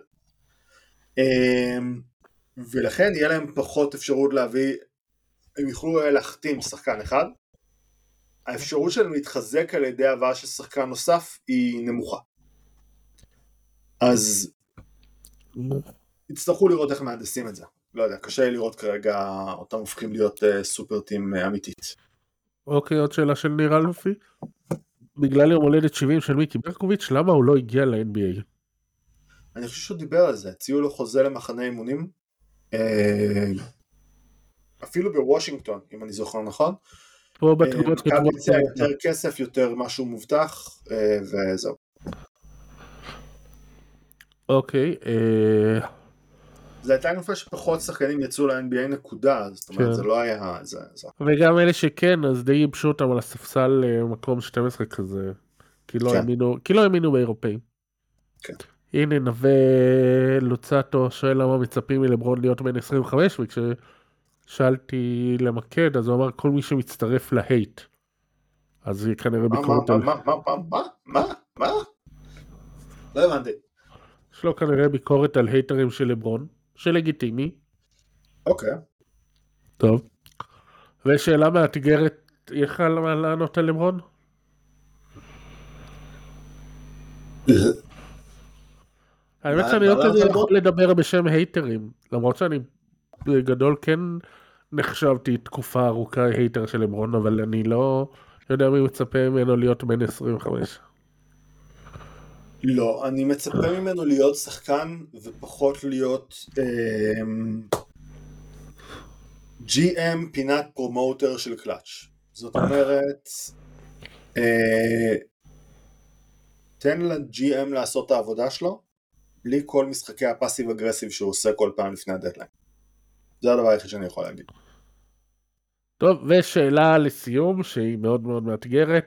אה, ולכן יהיה להם פחות אפשרות להביא, הם יוכלו אה, להחתים שחקן אחד, האפשרות שלהם להתחזק על ידי הבאה של שחקן נוסף היא נמוכה. אז יצטרכו לראות איך מהנדסים את זה. לא יודע, קשה לי לראות כרגע אותם הופכים להיות uh, סופר טים uh, אמיתית. אוקיי, עוד שאלה של ניר אלפי. בגלל יום הולדת 70 של מיקי ברקוביץ', למה הוא לא הגיע ל-NBA? אני חושב שהוא דיבר על זה, הציעו לו חוזה למחנה אימונים, אה, אפילו בוושינגטון, אם אני זוכר נכון. פה אה, בתגובות מכבי כתבו הציעה יותר כסף, יותר משהו מובטח, אה, וזהו. אוקיי, אה, זה הייתה נופל שפחות שחקנים יצאו ל-NBA נקודה, זאת אומרת כן. זה לא היה, זה, זה. וגם אלה שכן, אז די ייבשו אותם על הספסל אה, מקום 12 כזה, כי לא כן. האמינו, כי לא באירופאים. כן. הנה נווה לוצטו שואל למה מצפים מלברון להיות בן 25 וכששאלתי למקד אז הוא אמר כל מי שמצטרף להייט. אז היא כנראה ביקורת על... מה, מה, מה, מה, מה, מה? לא הבנתי. יש לו כנראה ביקורת על הייטרים של לברון, שלגיטימי. אוקיי. טוב. ושאלה מאתגרת, יהיה לך לענות על לברון? האמת שאני לא כזה יכול לדבר בשם הייטרים, למרות שאני בגדול כן נחשבתי תקופה ארוכה hater של לברון, אבל אני לא יודע מי מצפה ממנו להיות בן 25. לא, אני מצפה ממנו להיות שחקן ופחות להיות אמ, GM פינת promoter של קלאץ'. זאת אומרת, אה, תן ל-GM לעשות את העבודה שלו, בלי כל משחקי ה passive aggressive שהוא עושה כל פעם לפני הדדליין. זה הדבר היחיד שאני יכול להגיד. טוב, ושאלה לסיום שהיא מאוד מאוד מאתגרת.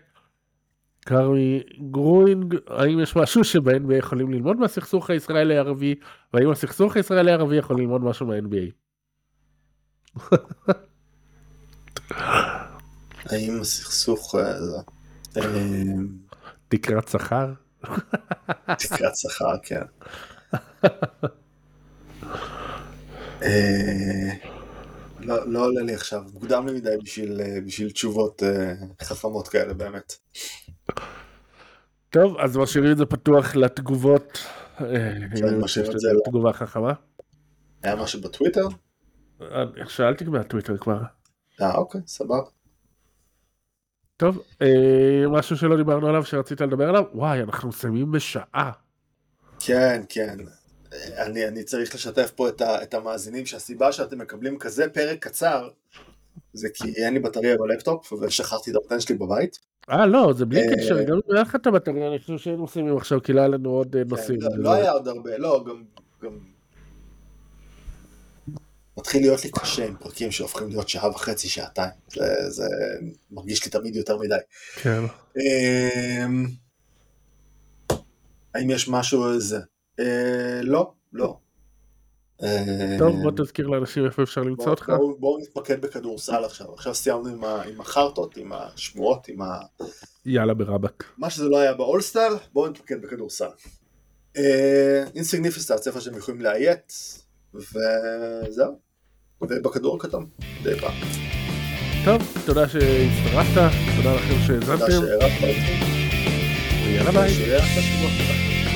קרמי גרוינג, האם יש משהו שב-NBA יכולים ללמוד מהסכסוך הישראלי-ערבי, והאם הסכסוך הישראלי-ערבי יכול ללמוד משהו מה-NBA? האם הסכסוך... אה, אמ, תקרת שכר? תקרת שכר, כן. לא לא עולה לי עכשיו, מוקדם לי מדי בשביל אה, בשביל תשובות אה, חכמות כאלה באמת. טוב, אז משאירים את זה פתוח לתגובות. אה, כן, משאיר את זה ל- תגובה חכמה. היה משהו בטוויטר? שאלתי מהטוויטר כבר. אה אוקיי, סבבה. טוב, משהו שלא דיברנו עליו שרצית לדבר עליו? וואי, אנחנו מסיימים בשעה. כן, כן. אה, אני, אני צריך לשתף פה את, ה, את המאזינים שהסיבה שאתם מקבלים כזה פרק קצר זה כי אין לי בטריה בלפטופ ושכחתי את הפטן שלי בבית. אה, לא, זה בלי אה, קשר, גם אם היה לך את הבטריה, אני חושב שהיינו מסיימים עכשיו, כי לא היה לנו עוד אה, נושאים. כן, לא, לא היה עוד הרבה, לא, גם, גם... מתחיל להיות לי קשה עם פרקים שהופכים להיות שעה וחצי, שעתיים. זה, זה מרגיש לי תמיד יותר מדי. כן. אמ, האם יש משהו איזה? אה, לא, לא. טוב, אמ, בוא תזכיר לאנשים איפה אפשר למצוא בואו אותך. בוא, בוא נתמקד בכדורסל עכשיו. עכשיו סיימנו עם, החרטות, עם השמועות, עם ה... יאללה ברבק. מה שזה לא היה באולסטאר, בואו נתמקד בכדורסל. אה, אינסגניפיסט, איפה שהם יכולים לאיית, וזהו. ובכדור הכתום, די פעם. טוב, תודה שהצטרפת, תודה לכם תודה שהאזנתם, שהערכת אותי. ויאללה ביי.